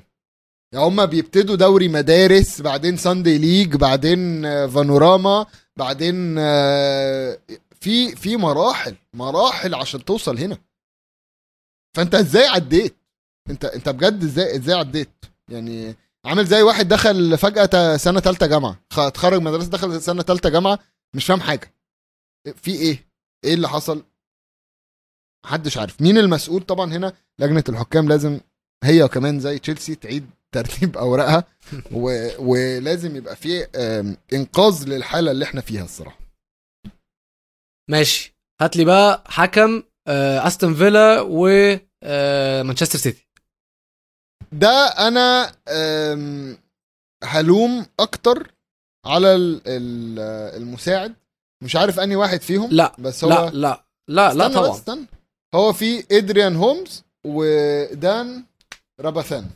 يعني هم بيبتدوا دوري مدارس بعدين ساندي ليج بعدين آه، فانوراما بعدين آه، في في مراحل مراحل عشان توصل هنا. فأنت إزاي عديت؟ أنت أنت بجد إزاي إزاي عديت؟ يعني عامل زي واحد دخل سنة تالتة جامعة خ- اتخرج مدرسة دخل سنة تالتة جامعة مش فاهم حاجة. في إيه؟ إيه اللي حصل؟ محدش عارف. مين المسؤول؟ طبعا هنا لجنة الحكام لازم هي كمان زي تشيلسي تعيد ترتيب أوراقها. و... ولازم يبقى في إنقاذ للحالة اللي إحنا فيها الصراحة. ماشي. هات لي بقى حكم آه، أستون فيلا و آه، مانشستر سيتي. ده أنا هلوم أكتر على ال- ال- المساعد. مش عارف اني واحد فيهم لا بس هو لا لا لا لا طبعا. هو في إدريان هومز ودان راباثان.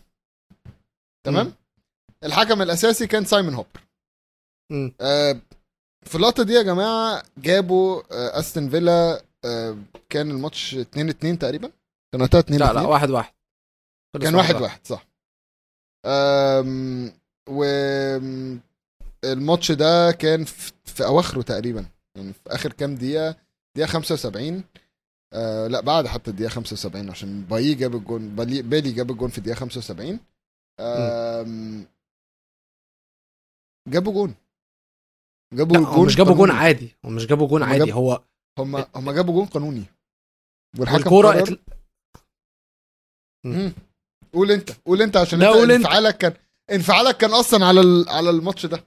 تمام. الحكم الأساسي كان سايمون هوبر. آه في اللقطة دي يا جماعة جابوا آه أستون فيلا آه كان الماتش 2 2 تقريبا؟ كان وقتها 2 لا لا واحد واحد. كان واحد واحد. صح. آم، و الماتش ده كان في, في أواخره تقريبا يعني في آخر كام دقيقة؟ دقيقة 75 آه لا بعد حتى الدقيقة 75 عشان باي جاب الجون بالي, جاب الجون في الدقيقة 75 آم، جابوا جون. جابوا هو مش جابوا جون. عادي. هو مش جابوا جون هم عادي. هو هم هم جابوا جون قانوني. والحكم والكورة قرر- اتل... مم. قول انت. قول انت عشان انت قول انت. انفعالك كان انفعالك كان أصلا على ال... على الماتش ده.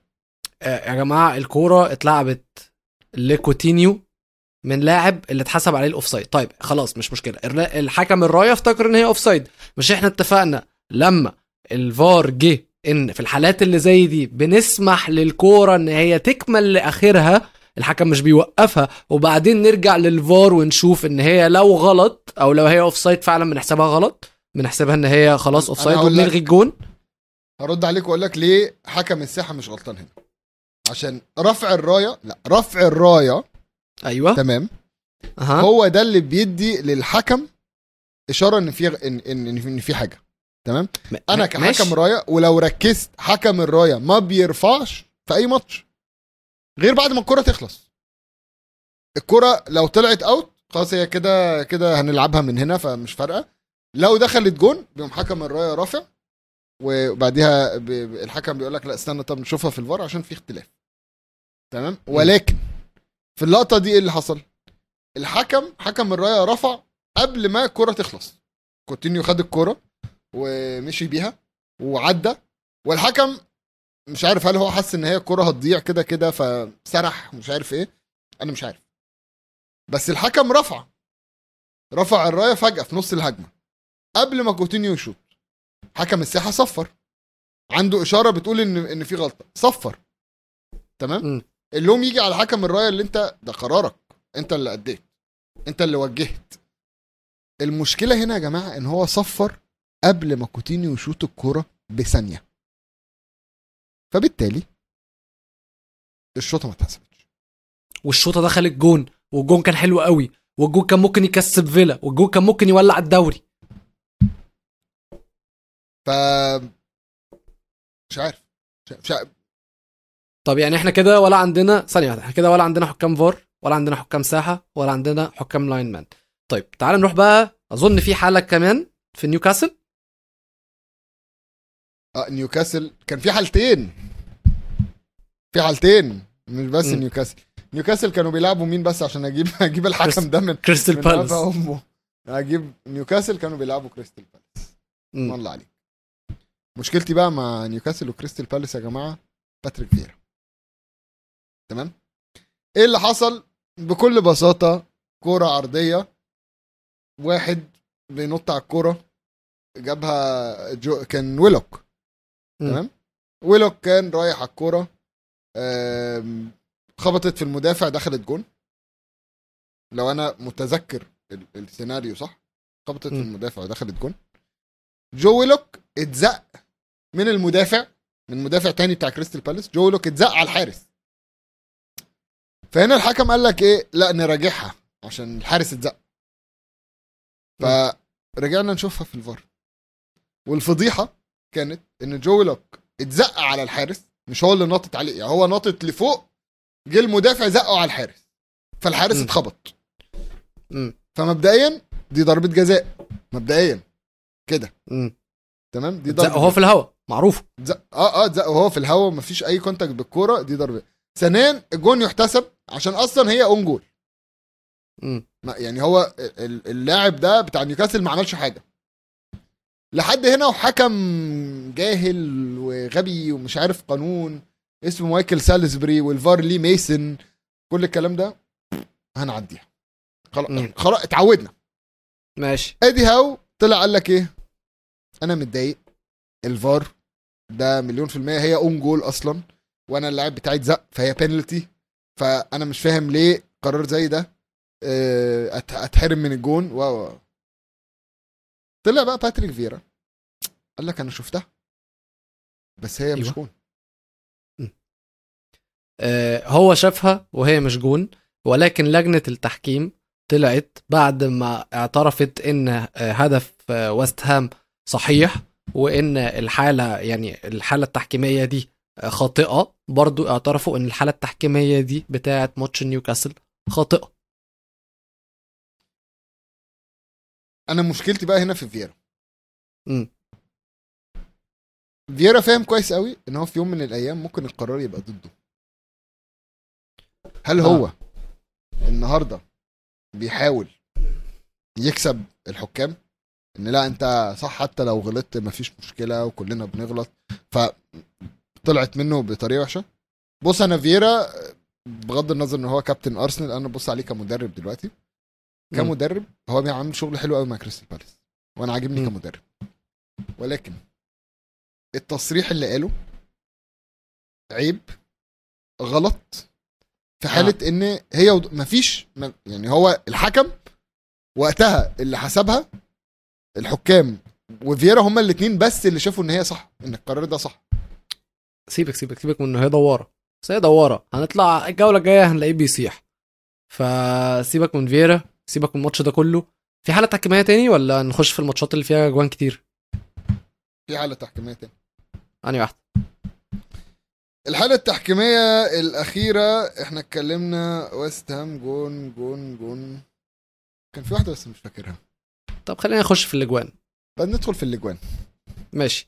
آه، يا جماعة الكورة اتلعبت لكوتينيو من لاعب اللي اتحسب عليه ال offside. طيب خلاص مش مشكلة. الحكم الراية افتكر إن هي offside. مش إحنا اتفقنا. لما الفار جه إن في الحالات اللي زي دي بنسمح للكورة إن هي تكمل لآخرها الحكم مش بيوقفها. وبعدين نرجع للفار ونشوف إن هي لو غلط أو لو هي offside فعلا بنحسبها غلط بنحسبها إن هي خلاص offside هقول لك- وبنلغي الجون. هرد عليك وأقول لك ليه حكم الساحة مش غلطان هنا. عشان رفع الراية لا رفع الراية أيوه. تمام؟ أها. هو ده اللي بيدي للحكم إشارة إن في ان ان, إن في حاجة. تمام؟ أنا كحكم. رايه ولو ركزت حكم الراية ما بيرفعش في أي ماتش غير بعد ما الكرة تخلص. الكرة لو طلعت out خلاص هي كده كده هنلعبها من هنا فمش فارقة. لو دخلت جون بيقوم حكم الراية رافع وبعديها الحكم بيقول لك لا استنى طب نشوفها في الفار عشان في اختلاف. تمام؟ ولكن في اللقطة دي إيه اللي حصل؟ الحكم حكم الراية رفع قبل ما الكرة تخلص. كوتينيو خد الكرة ومشي بيها وعدى. والحكم مش عارف هل هو حس إن هي الكره هتضيع كده كده فسرح مش عارف إيه. أنا مش عارف. بس الحكم رفع. رفع الراية فجأة في نص الهجمة. قبل ما كوتينيو يشوط حكم الساحة صفر. عنده إشارة بتقول إن إن في غلطة. صفر. تمام؟ مم. اللوم يجي على حكم الراية اللي أنت ده قرارك. أنت اللي أديت. أنت اللي وجهت. المشكلة هنا يا جماعة إن هو صفر قبل ما كوتينيو يشوط الكوره بثانية. فبالتالي الشوطة ما اتحسبتش. والشوطة دخلت جون والجون كان حلو قوي والجون كان ممكن يكسب فيلا والجون كان ممكن يولع الدوري. ف مش عارف. مش- عارف. طب يعني إحنا كده ولا عندنا ثانية واحدة إحنا كده ولا عندنا حكام فار ولا عندنا حكام ساحة ولا عندنا حكام line man. طيب تعال نروح بقى أظن في حالة كمان في نيوكاسل. آه نيوكاسل. كان في حالتين. في حالتين. مش بس مم. نيوكاسل. نيوكاسل كانوا بيلعبوا مين بس عشان أجيب [LAUGHS] أجيب الحكم ده من كريستال بالاس. أمه. أجيب نيوكاسل كانوا بيلعبوا كريستال بالاس. مم. الله عليك. مشكلتي بقى مع نيوكاسل وكريستال بالاس يا جماعة باتريك فيرا تمام؟ إيه اللي حصل؟ بكل بساطة كورة عرضية. واحد بينط على الكورة جابها جو كان ويلوك. تمام؟ ويلوك كان رايح على الكورة خبطت في المدافع دخلت جون. لو أنا متذكر ال- السيناريو صح؟ خبطت في. المدافع ودخلت جون. جو ويلوك اتزق من المدافع من مدافع تاني بتاع كريستال بالاس. جو ويلوك اتزق على الحارس. فهنا الحكم قال لك إيه؟ لا نراجعها عشان الحارس اتزق. فرجعنا نشوفها في الفار. والفضيحة كانت إن جو ويلوك اتزق على الحارس مش هو اللي ناطط عليه يعني هو ناطط لفوق جه المدافع زقه على الحارس فالحارس. اتخبط. فمبدئيا دي ضربة جزاء مبدئيا كده. تمام؟ دي ضربة هو في الهواء معروف. زق آه آه زق وهو في الهواء مفيش أي contact بالكورة دي ضربة. ثانيا الجون يحتسب عشان أصلا هي own goal يعني هو ال- اللاعب ده بتاع نيوكاسل ما عملش حاجة. لحد هنا وحكم جاهل وغبي ومش عارف قانون اسمه مايكل سالزبري والفار لي ميسن. كل الكلام ده هنعديها. خلاص. خلاص اتعودنا. ماشي. ادي هاو طلع قال لك إيه؟ أنا متضايق. الفار ده مليون في المية هي own goal أصلا. وأنا اللاعب بتاعي اتزق فهي بينالتي فأنا مش فاهم ليه قرار زي ده. آه، أتحرم من الجون. و- طلع بقى باتريك فيرا قال لك أنا شفتها. بس هي مش أيوة. جون. آه، هو شافها وهي مش جون ولكن لجنة التحكيم طلعت بعد ما اعترفت إن آه، هدف آه، ويست هام صحيح وإن الحالة يعني الحالة التحكيمية دي آه، خاطئة. برضو اعترفوا إن الحالة التحكيمية دي بتاعة ماتش نيوكاسل خاطئة. أنا مشكلتي بقى هنا في فيرا مم. فيرا فاهم كويس قوي إن هو في يوم من الأيام ممكن القرار يبقى ضده هل آه. هو النهارده بيحاول يكسب الحكام إن لا أنت صح حتى لو غلطت مفيش مشكلة وكلنا بنغلط فطلعت منه بطريقة وحشة بص أنا فيرا بغض النظر إن هو كابتن أرسنال أنا ببص عليه كمدرب دلوقتي. كمدرب هو بيعمل شغل حلو قوي مع كريستال بالاس وأنا عاجبني. كمدرب. ولكن التصريح اللي قاله عيب غلط في حالة إن هي ود- مفيش يعني هو الحكم وقتها اللي حسبها الحكام وفييرا هما الاثنين بس اللي شافوا إن هي صح إن القرار ده صح. سيبك سيبك سيبك من هي دوارة. بس هي دوارة. هنطلع الجولة الجاية هنلاقيه بيصيح. فسيبك من فييرا. سيبك من الماتش ده كله. في حالة تحكيمية تاني ولا نخش في الماتشات اللي فيها جوان كتير؟ في حالة تحكيمية تاني. أنهي واحدة الحالة التحكيمية الأخيرة إحنا اتكلمنا ويست هام جون جون جون. كان في واحدة بس مش فاكرها. طب خلينا نخش في الأجوان. بعد ندخل في الأجوان. ماشي.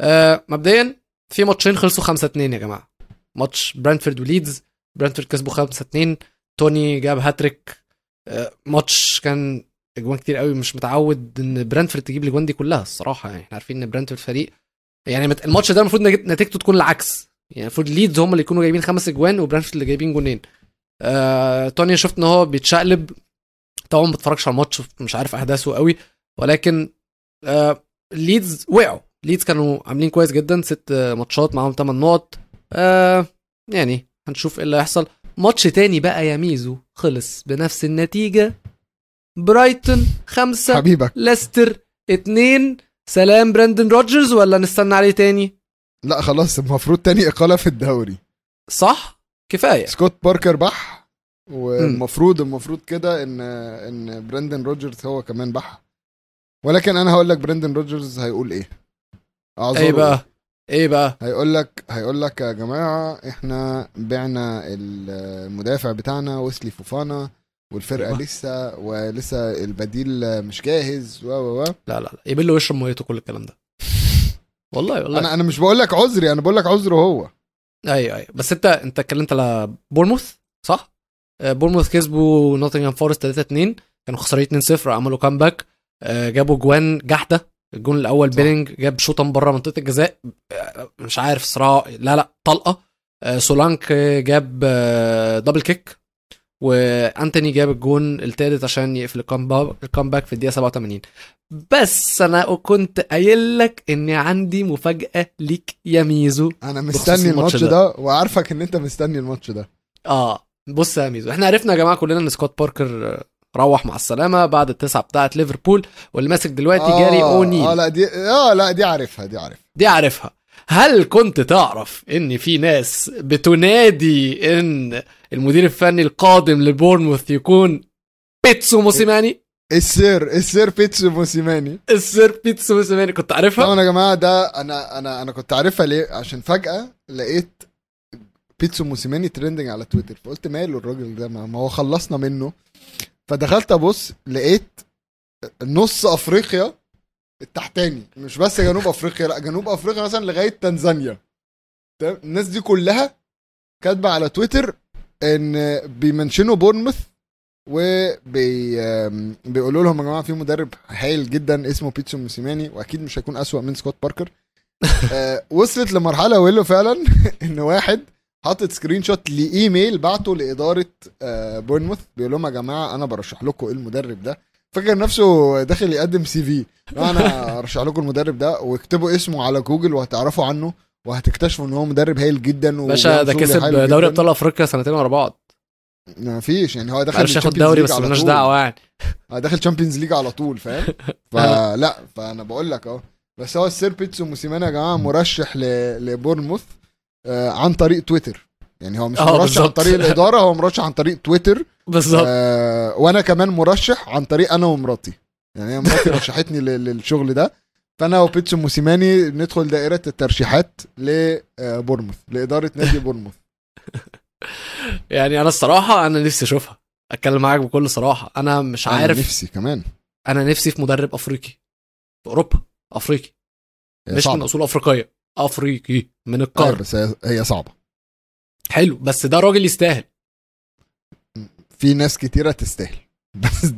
آه مبدئيا في ماتشين خلصوا 5 2 يا جماعة. ماتش برانفورد وليدز برانفورد كسبوا 5 2 توني جاب هاتريك ماتش كان اجوان كتير قوي. مش متعود إن برانفورد تجيب الأجوان دي كلها الصراحة. يعني إحنا عارفين إن برانفورد فريق يعني الماتش ده المفروض نتيجته تكون العكس. يعني المفروض ليدز هم اللي يكونوا جايبين خمس أجوان وبرانفورد اللي جايبين جونين. آه توني شفت إن هو بيتشقلب. طبعا ما بتفرجش على الماتش مش عارف أحداثه قوي. ولكن آه ليدز وقعوا. ليدز كانوا عاملين كويس جدا. ست آه، ماتشات معاهم 8 نقط. آه يعني هنشوف إيه اللي هيحصل. ماتش تاني بقى يا ميزو. خلص بنفس النتيجة. برايتون خمسة حبيبك. ليستر اتنين. سلام براندن روجرز ولا نستنى عليه تاني؟ لا خلاص المفروض تاني إقالة في الدوري. صح؟ كفاية. سكوت باركر بح والمفروض المفروض كده ان إن براندن روجرز هو كمان بح. ولكن أنا هقول لك براندن روجرز هيقول إيه. أعذره إيه بقى؟ إيه بقى؟ هيقول لك هيقول لك يا جماعة إحنا بعنا المدافع بتاعنا ويسلي فوفانا والفرقة أيوة. لسه ولسه البديل مش جاهز و و و. لا لا لا يبلها ويشرب ميته كل الكلام ده. [LAUGHS] والله والله. أنا أنا مش بقول لك عذري أنا بقول لك عذره هو. أيوه أيوه. بس أنت أنت اتكلمت على بورموث صح؟ آه، بورموث كسبوا نوتنغهام فورست 3 2 كانوا خسرانين 2 0 عملوا comeback آه، جابوا جوان جحدة. الجون الأول. بيلينج جاب شوطه من بره منطقة الجزاء. آه، مش عارف صراحة لا لا طلقة. آه، سولانك آه، جاب آه، double kick وأنتوني جاب الجون الثالث عشان يقفل ال comeba- ال comeback في الدقيقة 87 بس أنا كنت قايل لك إني عندي مفاجأة ليك يا ميزو. أنا مستني الماتش ده. ده وعارفك إن أنت مستني الماتش ده. آه بص يا ميزو إحنا عرفنا يا جماعة كلنا إن سكوت باركر آه، روح مع السلامة بعد التسعة بتاعه ليفربول واللي ماسك دلوقتي جاري أونيل. آه لا دي آه لا دي عارفها دي عارفها. دي عارفها. هل كنت تعرف إن في ناس بتنادي إن المدير الفني القادم لبورنموث يكون بيتسو موسيماني؟ ال Sir ال Sir بيتسو موسيماني. ال Sir بيتسو موسيماني كنت عارفها؟ طبعا يا جماعة ده أنا أنا أنا كنت عارفها ليه؟ عشان فجأة لقيت بيتسو موسيماني trending على تويتر فقلت ماله الراجل ده؟ ما هو خلصنا منه. فدخلت أبص لقيت نص أفريقيا التحتاني. مش بس جنوب أفريقيا لأ جنوب أفريقيا مثلا لغاية تنزانيا. تمام؟ الناس دي كلها كاتبة على تويتر إن بي mention وا بورنموث وبي آم، بيقولوا لهم يا جماعة في مدرب هايل جدا اسمه بيتسو موسيماني وأكيد مش هيكون أسوأ من سكوت باركر. [LAUGHS] آه، وصلت لمرحلة ويلو فعلا [LAUGHS] إن واحد حاطط screenshot لإيميل بعته لإدارة آه، بورنموث بيقول لهم يا جماعة أنا برشح لكم المدرب ده فاكر نفسه داخل يقدم CV أنا أرشح لكم المدرب ده واكتبوا اسمه على جوجل وهتعرفوا عنه وهتكتشفوا إن هو مدرب هايل جدا باشا ده كسب دوري. أبطال أفريقيا سنتين ورا بعض ما فيش يعني هو داخل ياخد دوري بس مالناش. دعوة يعني [LAUGHS] آه، داخل Champions League على طول فاهم [LAUGHS] فلا فأنا بقول لك أهو بس هو ال Sir بيتسو موسيماني يا جماعة مرشح. لبورنموث عن طريق تويتر. يعني هو مش آه، مرشح عن بالظبط. طريق الإدارة هو مرشح عن طريق تويتر. بالظبط. آه وأنا كمان مرشح عن طريق أنا ومراتي. يعني مراتي [LAUGHS] رشحتني لل- للشغل ده. فأنا وبيتسو موسيماني ندخل دائرة الترشيحات لبورنموث لإدارة نادي بورنموث [LAUGHS] يعني أنا الصراحة أنا نفسي أشوفها. أتكلم معاك بكل صراحة. أنا مش أنا عارف. نفسي كمان. أنا نفسي في مدرب أفريقي. في أوروبا. أفريقي. مش من صعبة. أصول أفريقية. أفريقي من أيوة، القارة. بس هي- صعبة. حلو بس ده راجل يستاهل. في ناس كتيرة تستاهل. [LAUGHS] بس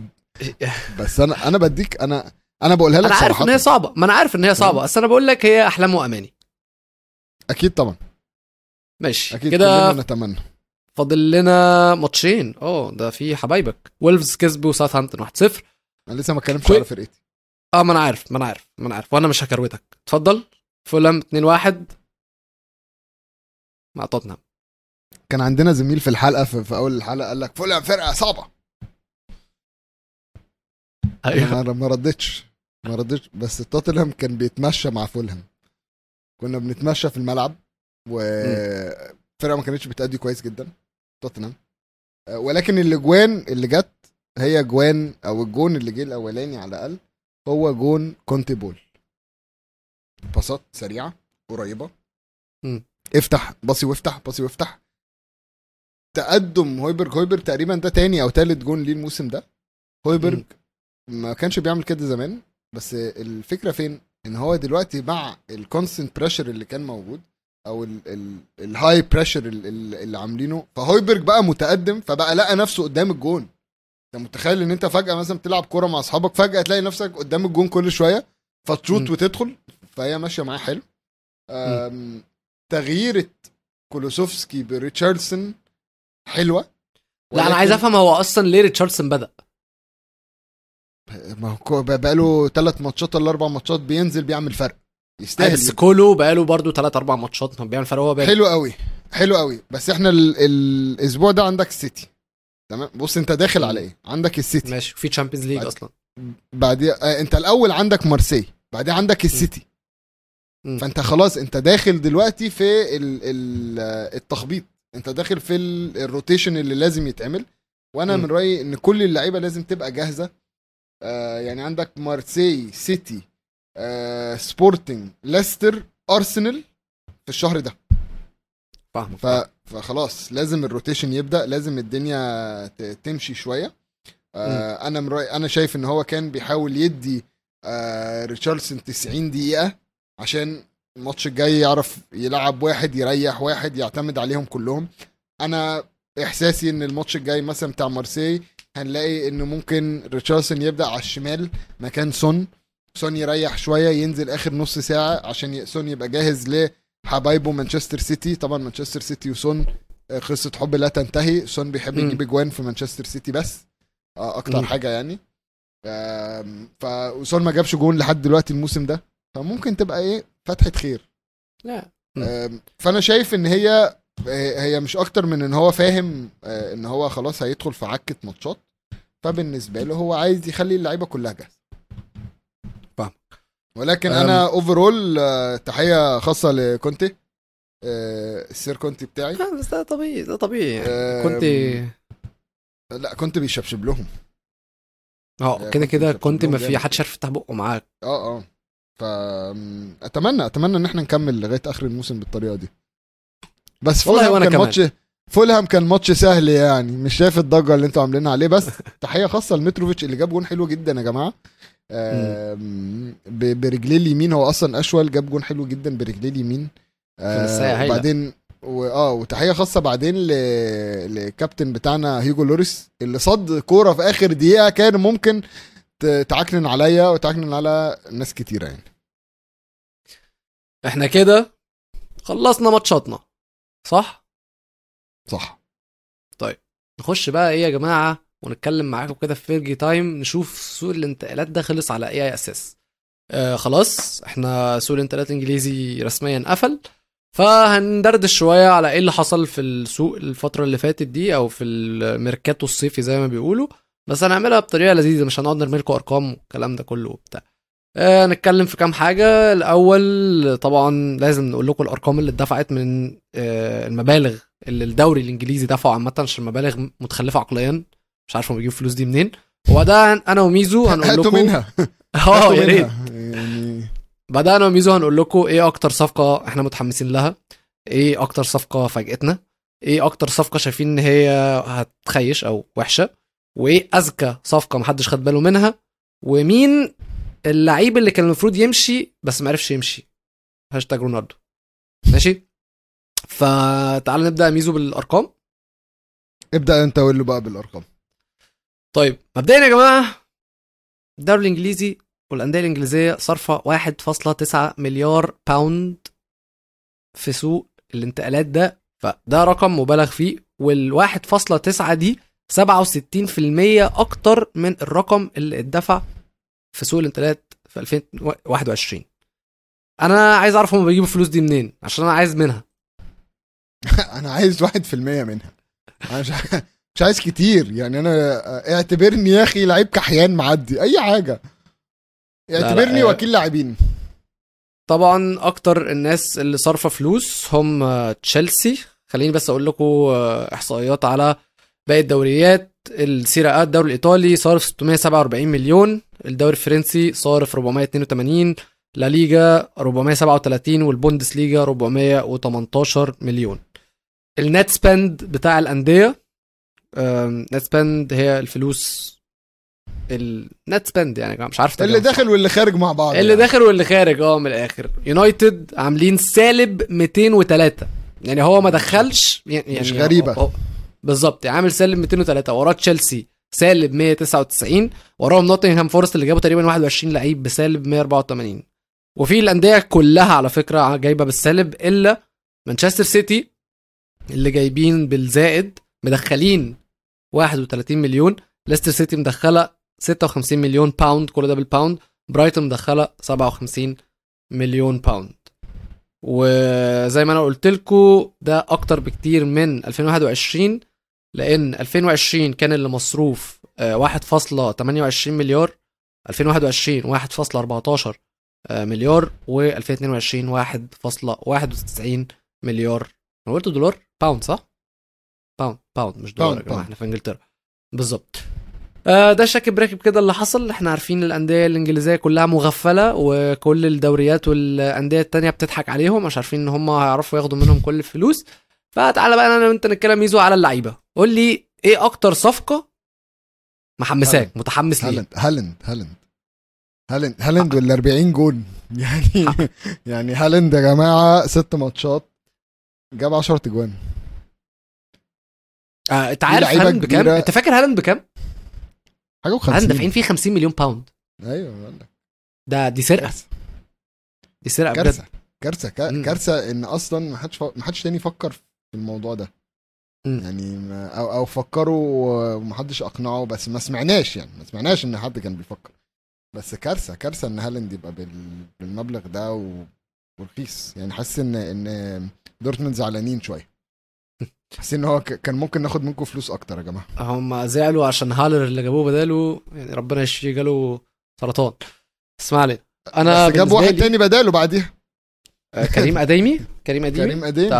بس أنا أنا بديك أنا أنا بقولها لك أنا عارف صراحة إن هي صعبة. ما أنا عارف إن هي صعبة. بس أنا بقول لك هي أحلام وأماني. أكيد طبعا. ماشي أكيد كده نتمنى. فاضل لنا ماتشين. آه ده في حبايبك. ويلفز كسبوا ساوثهامبتون 1-0 أنا لسه ما اتكلمتش على فرقتي. آه ما أنا عارف ما أنا عارف ما أنا عارف وأنا مش هكروتك. اتفضل. فولام 2-1 مع توتنهام. كان عندنا زميل في الحلقة في, في أول الحلقة قال لك فولهام فرقة صعبة. أيوه. أنا ما ردتش ما رضيتش بس توتنهام كان بيتمشى مع فولهام. كنا بنتمشى في الملعب وفرقه ما كانتش بتأدي كويس جدا توتنهام. آه، ولكن الأجوان اللي جت هي جوان أو الجون اللي جه الأولاني على الأقل هو جون كونتي ball. باصات سريعة قريبة. افتح باصي وافتح باصي وافتح. تقدم هويبرج هويبرج تقريبا ده تاني أو تالت جون ليه الموسم ده. هويبرج ما كانش بيعمل كده زمان بس الفكرة فين؟ إن هو دلوقتي مع ال constant pressure اللي كان موجود أو ال high pressure اللي عاملينه فهويبرج بقى متقدم فبقى لقى نفسه قدام الجون. أنت متخيل إن أنت فجأة مثلا بتلعب كورة مع أصحابك فجأة تلاقي نفسك قدام الجون كل شوية فتشوت. وتدخل؟ فهي ماشية معاه حلو. تغييرة كولوسيفسكي بريتشاردسون حلوة. لا أنا عايز أفهم هو أصلا ليه ريتشاردسون بدأ؟ ما هو كو- بقى له ثلاث ماتشات ولا أربع ماتشات بينزل بيعمل فرق. يستاهل. بس كولو بقاله برضو 3 4 ماتشات بيعمل فرق هو بادئ حلو قوي حلو قوي. بس إحنا ال... الأسبوع ده عندك السيتي. تمام؟ بص أنت داخل على إيه؟ عندك السيتي. ماشي وفي Champions League بعد- أصلا. بعديها آه أنت الأول عندك مارسي بعدين عندك السيتي. فانت خلاص انت داخل دلوقتي في ال... ال... التخبيط. انت داخل في ال... ال rotation اللي لازم يتعمل. وأنا مم. من رأيي إن كل اللعيبة لازم تبقى جاهزة. آه يعني عندك مارسي سيتي آه سبورتنج ليستر أرسنال في الشهر ده. فاهمك. ف... فخلاص لازم ال rotation يبدأ لازم الدنيا ت... تمشي شوية. آه أنا من رأي أنا شايف إن هو كان بيحاول يدي آه ريتشاردسون 90 دقيقة. عشان الماتش الجاي يعرف يلعب واحد يريح واحد يعتمد عليهم كلهم. أنا إحساسي إن الماتش الجاي مثلا بتاع مارسي هنلاقي إنه ممكن ريتشاردسون يبدأ على الشمال مكان سون. سون يريح شوية ينزل آخر نص ساعة عشان سون يبقى جاهز لحبايبه مانشستر سيتي. طبعا مانشستر سيتي وسون آه، قصة حب لا تنتهي. سون بيحب. يجيب اجوان في مانشستر سيتي بس. آه، أكتر مم. حاجة يعني. آم، ف وسون ما جابش جون لحد دلوقتي الموسم ده. فممكن تبقى إيه فتحة خير. لا. فأنا شايف إن هي هي مش أكتر من إن هو فاهم آه، إن هو خلاص هيدخل في عكة ماتشات. فبالنسبة له هو عايز يخلي اللعيبة كلها جاهزة. فاهم. ولكن. أنا overall تحية خاصة لكونتي آه، السير كونتي بتاعي. آه، بس ده طبيعي ده طبيعي. يعني كنت لا كنت بيشبشب لهم. آه كده كده كنت ما في. حدش عارف يفتح بقه معاك. آه آه. ف أم، أتمنى إن إحنا نكمل لغاية آخر الموسم بالطريقة دي. بس والله فولهام وأنا كان كمان. ماتش فولهام كان ماتش سهل يعني. مش شايف الضجة اللي أنتوا عاملينها عليه. بس تحية خاصة لمتروفيتش اللي جاب جون حلو جدا يا جماعة. برجليه اليمين هو أصلا أشول جاب جون حلو جدا برجليه اليمين. الساعة هايلة. وبعدين واه وتحية خاصة بعدين ل... لكابتن بتاعنا هيجو لوريس اللي صد كورة في آخر دقيقة كان ممكن تعكنن عليا وتعكنن على ناس كتيرة يعني. إحنا كده خلصنا ماتشاتنا. صح؟ صح. نخش بقى إيه يا جماعة ونتكلم معاكم كده في Fergie Time نشوف سوق الانتقالات ده خلص على إيه أساس. آه خلاص إحنا سوق الانتقالات الإنجليزي رسميا قفل. فهندردش شوية على إيه اللي حصل في السوق الفترة اللي فاتت دي أو في الميركاتو الصيفي زي ما بيقولوا. بس هنعملها بطريقة لذيذة مش هنقعد نرمي لكم أرقام والكلام ده كله وبتاع. آه نتكلم في كام حاجة. الأول طبعا لازم نقول لكم الأرقام اللي اتدفعت من آه المبالغ اللي الدوري الإنجليزي دفعه عامة عشان مبالغ متخلفة عقليا. مش عارف هم بيجيبوا الفلوس دي منين. وبعدها أنا وميزو [LAUGHS] هنقول لكم. منها. [LAUGHS] آه يا ريت. يعني بعدها أنا وميزو هنقول لكم إيه أكتر صفقة إحنا متحمسين لها. إيه أكتر صفقة فاجئتنا. إيه أكتر صفقة شايفين إن هي هتخيش أو وحشة. وإيه أذكى صفقة محدش خد باله منها. ومين اللعيب اللي كان المفروض يمشي بس ما عرفش يمشي. هاشتاج رونالدو. ماشي؟ فتعال نبدأ ميزو بالأرقام. ابدأ انت له بقى بالأرقام. طيب مبدئيا يا جماعة الدوري الإنجليزي والأندية الإنجليزية صارفه 1.9 مليار باوند في سوق الانتقالات ده. فده رقم مبالغ فيه وال 1.9 دي 67% أكتر من الرقم اللي اتدفع في سوق الانتقالات في 2021 أنا عايز أعرف هم بيجيبوا الفلوس دي منين عشان أنا عايز منها. [LAUGHS] أنا عايز واحد في المية منها. أنا مش مش عايز كتير. يعني أنا اعتبرني يا أخي لعيب كحيان معدي. أي حاجة. اعتبرني آه. وكيل لاعبين. طبعا أكتر الناس اللي صارفة فلوس هم تشيلسي. خليني بس أقول لكم آه، إحصائيات على باقي الدوريات السيرا الدوري الإيطالي صارف 647 مليون الدوري الفرنسي صارف 482 لا ليجا 437 والبوندس ليجا 418 مليون ال net spend بتاع الأندية net spend هي الفلوس ال net spend يعني مش عارف اللي. داخل واللي خارج مع بعض اللي يعني. داخل واللي خارج آه من الآخر يونايتد عاملين سالب 203 يعني هو ما دخلش يعني مش يعني غريبة. هو- بالظبط. عامل سالب 203 وراه تشيلسي سالب 199 وراهم نوتنغهام فورست اللي جابوا تقريبا 21 لعيب بسالب 184 وفي الأندية كلها على فكرة جايبة بالسالب إلا مانشستر سيتي اللي جايبين بالزائد مدخلين 31 مليون. ليستر سيتي مدخلة 56 مليون pound كل ده بال pound برايتون مدخلة 57 مليون pound وزي ما أنا قلت لكم ده أكتر بكتير من 2021 لأن 2020 كان اللي مصروف آه، 1.28 مليار 2021 1.14 آه، مليار و2022 1.91 مليار. أنا قلت دولار؟ pound صح؟ pound pound مش دولار pound، pound. إحنا في إنجلترا. بالظبط. آه، ده شاكب راكب كده اللي حصل. إحنا عارفين الأندية الإنجليزية كلها مغفلة وكل الدوريات والأندية التانية بتضحك عليهم مش عارفين إن هم هيعرفوا ياخدوا منهم كل الفلوس. فتعالى بقى أنا وانت نتكلم ميزو على اللعيبة. قول لي إيه أكتر صفقة محمساك هالاند. متحمس ليه هالاند هالاند هالاند. هالاند هالاند وال 40 جون. [LAUGHS] يعني يعني هالاند يا جماعة ست ماتشات جاب 10 اجوان آه، انت عارف هالاند بكام. انت فاكر هالاند بكام؟ حاجة هالاند و50 دافعين فيه 50 مليون pound أيوه بقول لك. ده دي سرقة. دي سرقة كارثة كارثة. كارثة إن أصلا ما حدش. ما حدش تاني فكر في الموضوع ده. مم. يعني ما... أو أو فكروا ومحدش أقنعه بس ما سمعناش يعني ما سمعناش إن حد كان بيفكر. بس كارثة كارثة إن هالاند يبقى بال... بالمبلغ ده و... ورخيص. يعني حاسس إن إن دورتموند زعلانين شوية. [LAUGHS] حاسس إن هو. كان ممكن ناخد منكم فلوس أكتر يا جماعة. هم زعلوا عشان هالر اللي جابوه بداله. يعني ربنا يشفيه جاله سرطان. اسمع لي أنا بس جاب واحد لي- تاني بداله بعديها. آه، كريم أديمي؟ كريم أديمي؟ كريم اديم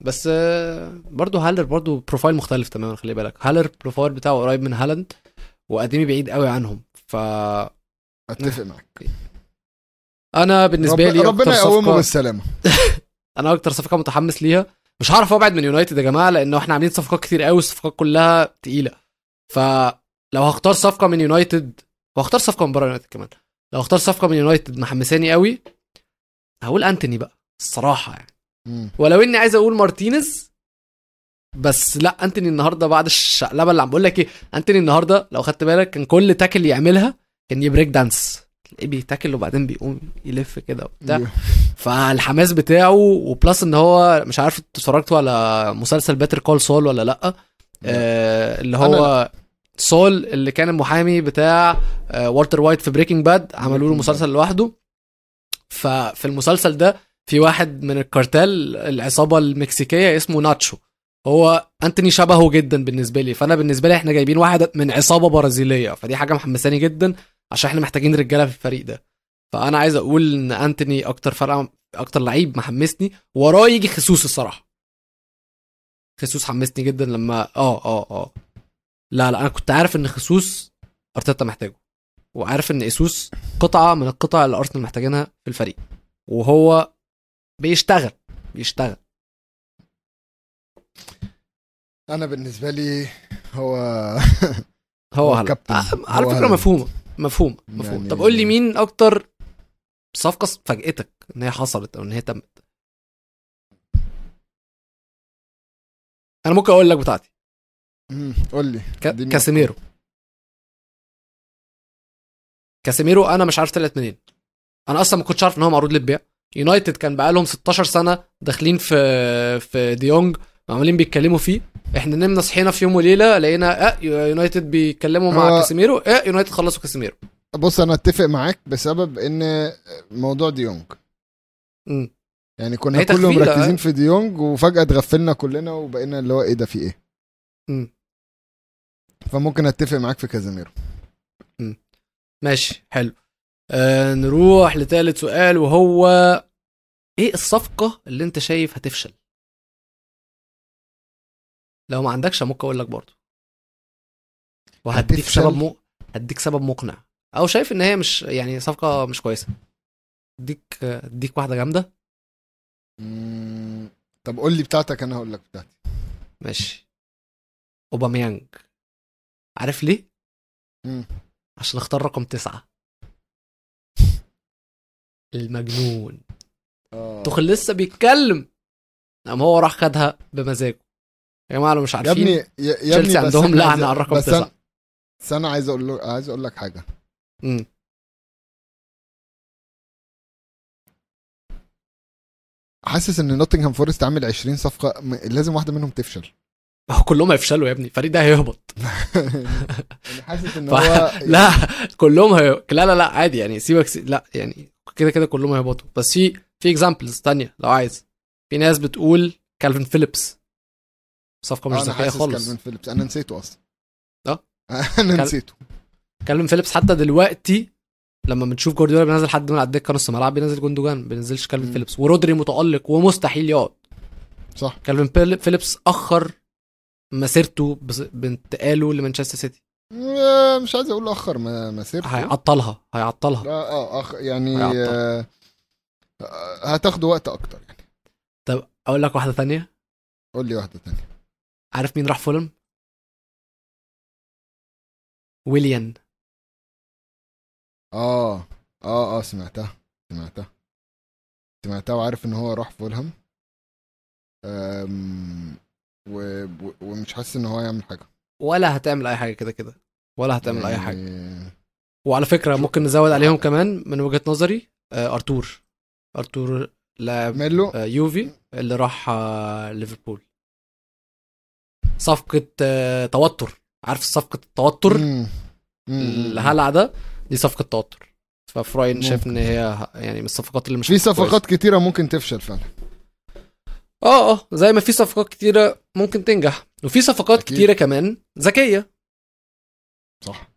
بس آه، برضو هالر برضو profile مختلف تماما خلي بالك. هالر profile بتاعه قريب من هالاند واديمي بعيد قوي عنهم. ف أتفق معاك أنا بالنسبة رب... لي ربنا يقومه بالسلامة. [LAUGHS] أنا أكتر صفقة متحمس ليها. مش هعرف أبعد من يونايتد يا جماعة لأنه إحنا عاملين صفقات كتير قوي الصفقات كلها تقيلة. فلو هختار صفقة من يونايتد وهختار صفقة من بره يونايتد كمان. لو هختار صفقة من يونايتد محمساني قوي هقول أنتوني بقى الصراحة يعني. مم. ولو اني عايز أقول مارتينيز بس لا انتوني النهارده بعد الشقلبة اللي عم بقول لك إيه انتوني النهارده لو خدت بالك كان كل tackle يعملها كان ي break dance تلاقيه بي tackle وبعدين بيقوم يلف كده وبتاع. فالحماس بتاعه و plus ان هو مش عارف اتفرجتوا على مسلسل Better Call Saul ولا لأ؟ آه اللي هو سول اللي كان المحامي بتاع آه والتر وايت في Breaking Bad عملوا له مسلسل لوحده. ففي المسلسل ده في واحد من الكارتل العصابة المكسيكية اسمه ناتشو. هو أنتوني شبهه جدا بالنسبة لي. فأنا بالنسبة لي إحنا جايبين واحد من عصابة برازيلية. فدي حاجة محمساني جدا عشان إحنا محتاجين رجالة في الفريق ده. فأنا عايز أقول إن أنتوني أكتر فرقة أكتر لعيب محمسني. وراه يجي خسوس الصراحة. خسوس حمسني جدا لما آه آه آه. لا لا أنا كنت عارف إن خسوس أرتيتا محتاجه. وعارف إن اسوس قطعة من القطع اللي أرسنال محتاجينها في الفريق. وهو بيشتغل بيشتغل. أنا بالنسبة لي هو [LAUGHS] هو هلا. كابتن. آه، على فكرة. مفهومة مفهوم مفهوم يعني- طب قول لي مين أكتر صفقة فاجئتك إن هي حصلت أو إن هي تمت؟ أنا ممكن أقول لك بتاعتي. قول لي. اديني كاسيميرو. كاسيميرو أنا مش عارف طلعت منين. أنا أصلا ما كنتش عارف إن هو معروض للبيع. يونايتد كان بقالهم 16 سنة داخلين في في ديونج عمالين بيتكلموا فيه. إحنا نمنا صحينا في يوم وليلة لقينا آه يونايتد بيتكلموا مع هو- كاسيميرو آه يونايتد خلصوا كاسيميرو. بص أنا أتفق معاك بسبب إن موضوع ديونج. امم يعني كنا هي كله تغفيلة، مركزين آه. في ديونج وفجأة اتغفلنا كلنا وبقينا اللي هو إيه ده في إيه. امم فممكن أتفق معاك في كازيميرو ماشي حلو. آه نروح لثالث سؤال وهو إيه الصفقة اللي أنت شايف هتفشل؟ لو ما عندكش ممكن أقول لك برضه. وهديك؟ سبب مو... هديك سبب مقنع. أو شايف إن هي مش يعني صفقة مش كويسة. اديك اديك واحدة جامدة. مم، طب قول لي بتاعتك أنا هقول لك بتاعتي. ماشي. أوباميانج. عارف ليه؟ مم. عشان اختار رقم تسعة. المجنون. آه. توخل لسه بيتكلم. قام هو راح خدها بمزاجه. يا جماعة لو مش يا عارفين ابني يا يا ابني تشيلسي بس عندهم عايز- على الرقم بس تسعة. أنا- بس أنا عايز أقول له عايز أقول لك حاجة. مم. حاسس إن نوتنغهام فورست عامل 20 صفقة م- لازم واحدة منهم تفشل. هو كلهم هيفشلوا يا ابني. الفريق ده هيهبط. أنا [LAUGHS] حاسس إن [LAUGHS] هو لا كلهم هي... لا لا لا عادي يعني سيبك سي... لا يعني كده كده كلهم هيهبطوا. بس في في examples تانية لو عايز. في ناس بتقول كالفين فيليبس. صفقه مش ذكية خالص. كالفين فيليبس. أنا نسيته أصلا. آه. [LAUGHS] أنا كال- نسيته. كالفين فيليبس حتى دلوقتي لما بنشوف جوارديولا بينزل حد من على الدكة نص ملعب بينزل جوندوجان ما بينزلش كالفين مم. فيليبس. ورودري متألق ومستحيل يقعد. صح. كالفين بيل- فيليبس أخر مسيرته بانتقاله لمانشستر سيتي. مش عايز أقول أخر ما مسيرته هيعطلها هيعطلها. آه آه يعني هيعطل. آه آه، هتاخده وقت أكتر يعني. طب أقول لك واحدة تانية؟ قول لي واحدة تانية. عارف مين راح فولم ويليان. آه آه آه سمعتها سمعتها سمعتها وعارف إن هو راح فولهام و... ومش حاسس إن هو يعمل حاجة. ولا هتعمل أي حاجة كده كده. ولا هتعمل أي حاجة. وعلى فكرة ممكن نزود عليهم كمان من وجهة نظري آه، أرتور. أرتور لاعب ميلو. آه، يوفي اللي راح آه، ليفربول. صفقة توتر. عارف صفقة التوتر. الهلع ده دي صفقة توتر. أنا شايف. إن هي يعني من الصفقات اللي مش في. صفقات كتيرة ممكن تفشل فعلا. آه آه زي ما في صفقات كتيرة ممكن تنجح. وفي صفقات أكيد. كتيرة كمان. ذكية. صح.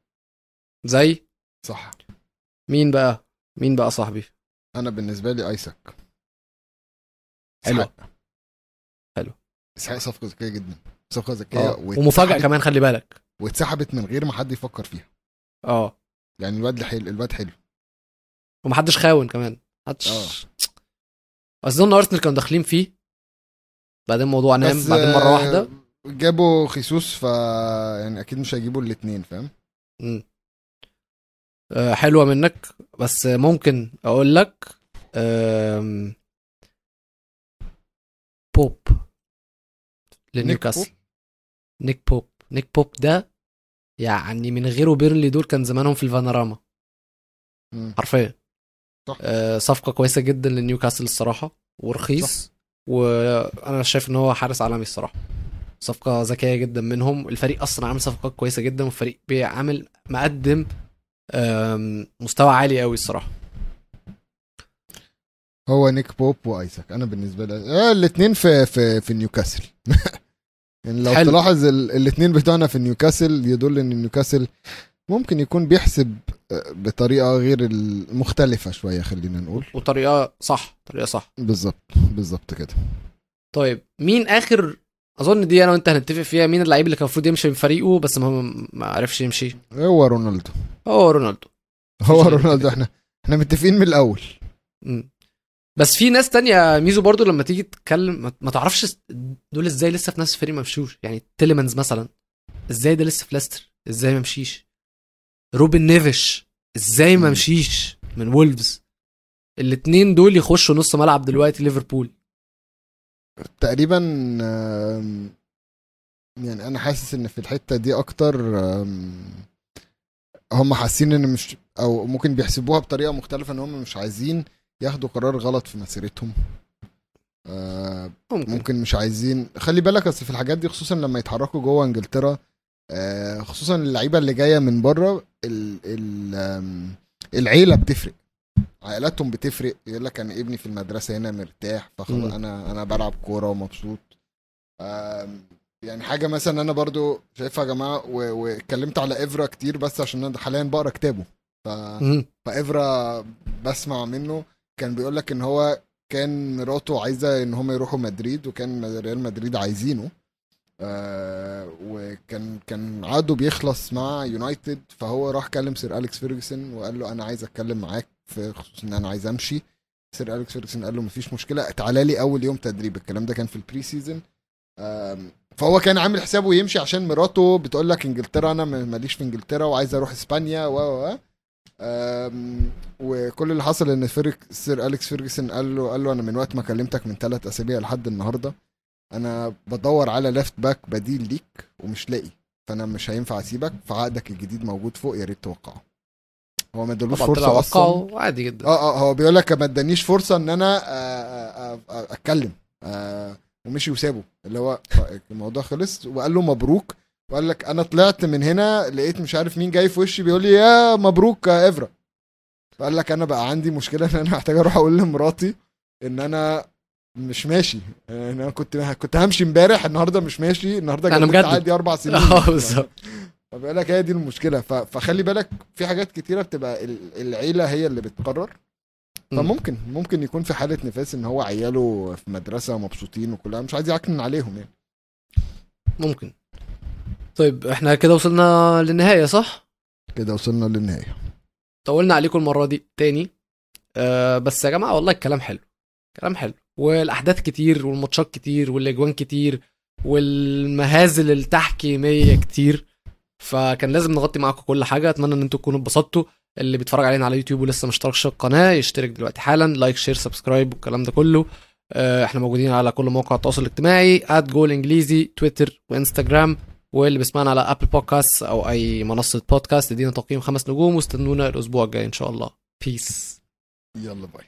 زي؟ صح. مين بقى؟ مين بقى صاحبي؟ أنا بالنسبة لي ايساك حلو. حلو. إسحاق صفقة ذكية جدا. صفقة ذكية واتسحبت- ومفاجأة كمان خلي بالك. واتسحبت من غير ما حد يفكر فيها. آه. يعني الواد حلو الواد حلو. ومحدش خاون كمان. محدش. آه. أظن أرسنال كانوا داخلين فيه. بعدين الموضوع نام بعدين مرة آه، واحدة جابوا خيسوس ف يعني أكيد مش هيجيبوا الاثنين فاهم. آه، حلوة منك. بس ممكن أقول لك بوب لنيوكاسل. نيك بوب. نيك بوب ده يعني من غيره بيرنلي دول كان زمانهم في الفانوراما. حرفيا. صح. آه صفقة كويسة جدا لنيوكاسل الصراحة. ورخيص. وأنا شايف إن هو حارس عالمي الصراحة. صفقة ذكية جدا منهم. الفريق أصلا عامل صفقات كويسة جدا والفريق بيعمل مقدم مستوى عالي قوي الصراحة. هو نيك بوب وآيساك. أنا بالنسبة لي آه الاثنين في في في نيوكاسل. [LAUGHS] يعني لو حلو. تلاحظ الاثنين بتوعنا في نيوكاسل يدل إن نيوكاسل ممكن يكون بيحسب آه، بطريقة غير المختلفة شوية خلينا نقول. وطريقة صح طريقة صح. بالظبط بالظبط كده. طيب مين آخر أظن دي أنا وأنت هنتفق فيها مين اللعيب اللي كان المفروض يمشي من فريقه بس ما ما عرفش يمشي؟ هو رونالدو. هو رونالدو. هو رونالدو إحنا إحنا متفقين من الأول. مم. بس في ناس تانية ميزو برضو لما تيجي تتكلم ما- ما تعرفش دول إزاي لسه في نفس الفريق ما مشوش يعني تيليمانز مثلا إزاي ده لسه في ليستر؟ إزاي ما مشيش؟ روبن نيفش. إزاي ما. مشيش من وولفز؟ الاتنين دول يخشوا نص ملعب دلوقتي ليفربول. تقريبا يعني أنا حاسس إن في الحتة دي أكتر هم حاسين إن مش أو ممكن بيحسبوها بطريقة مختلفة إن هم مش عايزين ياخدوا قرار غلط في مسيرتهم. آه، ممكن, ممكن مش عايزين. خلي بالك أصل في الحاجات دي خصوصا لما يتحركوا جوه إنجلترا خصوصا اللعيبة اللي جاية من بره ال ال آم، العيلة بتفرق. عائلاتهم بتفرق. يقول لك أنا ابني في المدرسة هنا مرتاح. فخلاص أنا أنا بلعب كورة ومبسوط. يعني حاجة مثلا أنا برضو شايفها يا جماعة واتكلمت على إفرا كتير بس عشان أنا حاليا بقرأ كتابه. ف... مم. فإفرا بسمع منه. كان بيقول لك إن هو كان مراته عايزة إن هم يروحوا مدريد وكان ريال مدريد عايزينه. آه وكان كان عقده بيخلص مع يونايتد فهو راح كلم سير أليكس فيرجسون وقال له أنا عايز أتكلم معاك في خصوص إن أنا عايز أمشي. سير أليكس فيرجسون قال له مفيش مشكلة تعالى لي أول يوم تدريب. الكلام ده كان في ال pre-season فهو كان عامل حسابه يمشي عشان مراته بتقول لك إنجلترا أنا ماليش في إنجلترا وعايز أروح إسبانيا و وكل اللي حصل إن فيرك سير أليكس فيرجسون قال له قال له أنا من وقت ما كلمتك من ثلاث أسابيع لحد النهارده. أنا بدور على left back بديل ليك ومش لاقي فانا مش هينفع اسيبك فعقدك الجديد موجود فوق يا ريت توقعه. هو ما ادالوش فرصة أصلا. عادي جدا. آه آه هو بيقول لك ما ادانيش فرصة إن أنا آه، آه، آه، أتكلم. آه، ومشي وسابه. اللي هو الموضوع خلص وقال له مبروك. وقال لك أنا طلعت من هنا لقيت مش عارف مين جاي في وشي بيقول لي يا مبروك يا افرا فقال لك أنا بقى عندي مشكلة إن أنا محتاج أروح أقول لمراتي إن أنا مش ماشي. يعني أنا كنت كنت همشي امبارح النهارده مش ماشي النهارده جددت مجدد. عادي أربع سنين. [LAUGHS] آه بالظبط. لك هي دي المشكلة. فخلي بالك في حاجات كتيرة بتبقى ال- العيلة هي اللي بتقرر. مم. فممكن ممكن يكون في حالة نفاس إن هو عياله في مدرسة مبسوطين وكلها مش عايز يعكنن عليهم يعني. ممكن. طيب إحنا كده وصلنا للنهاية صح؟ كده وصلنا للنهاية. طولنا عليكم المرة دي تاني. آه بس يا جماعة والله الكلام حلو. كلام حلو. والأحداث كتير والماتشات كتير والأجوان كتير والمهازل التحكيميه كتير. فكان لازم نغطي معاكم كل حاجة. أتمنى إن أنتم تكونوا اتبسطتوا. اللي بيتفرج علينا على يوتيوب ولسه مشتركش في القناه يشترك دلوقتي حالا. like share subscribe والكلام ده كله. آه، إحنا موجودين على كل مواقع التواصل الاجتماعي. جول إنجليزي تويتر وإنستجرام. واللي بيسمعنا على Apple Podcast أو أي منصة بودكاست ادينا تقييم خمس نجوم واستنونا الأسبوع الجاي إن شاء الله. peace يلا bye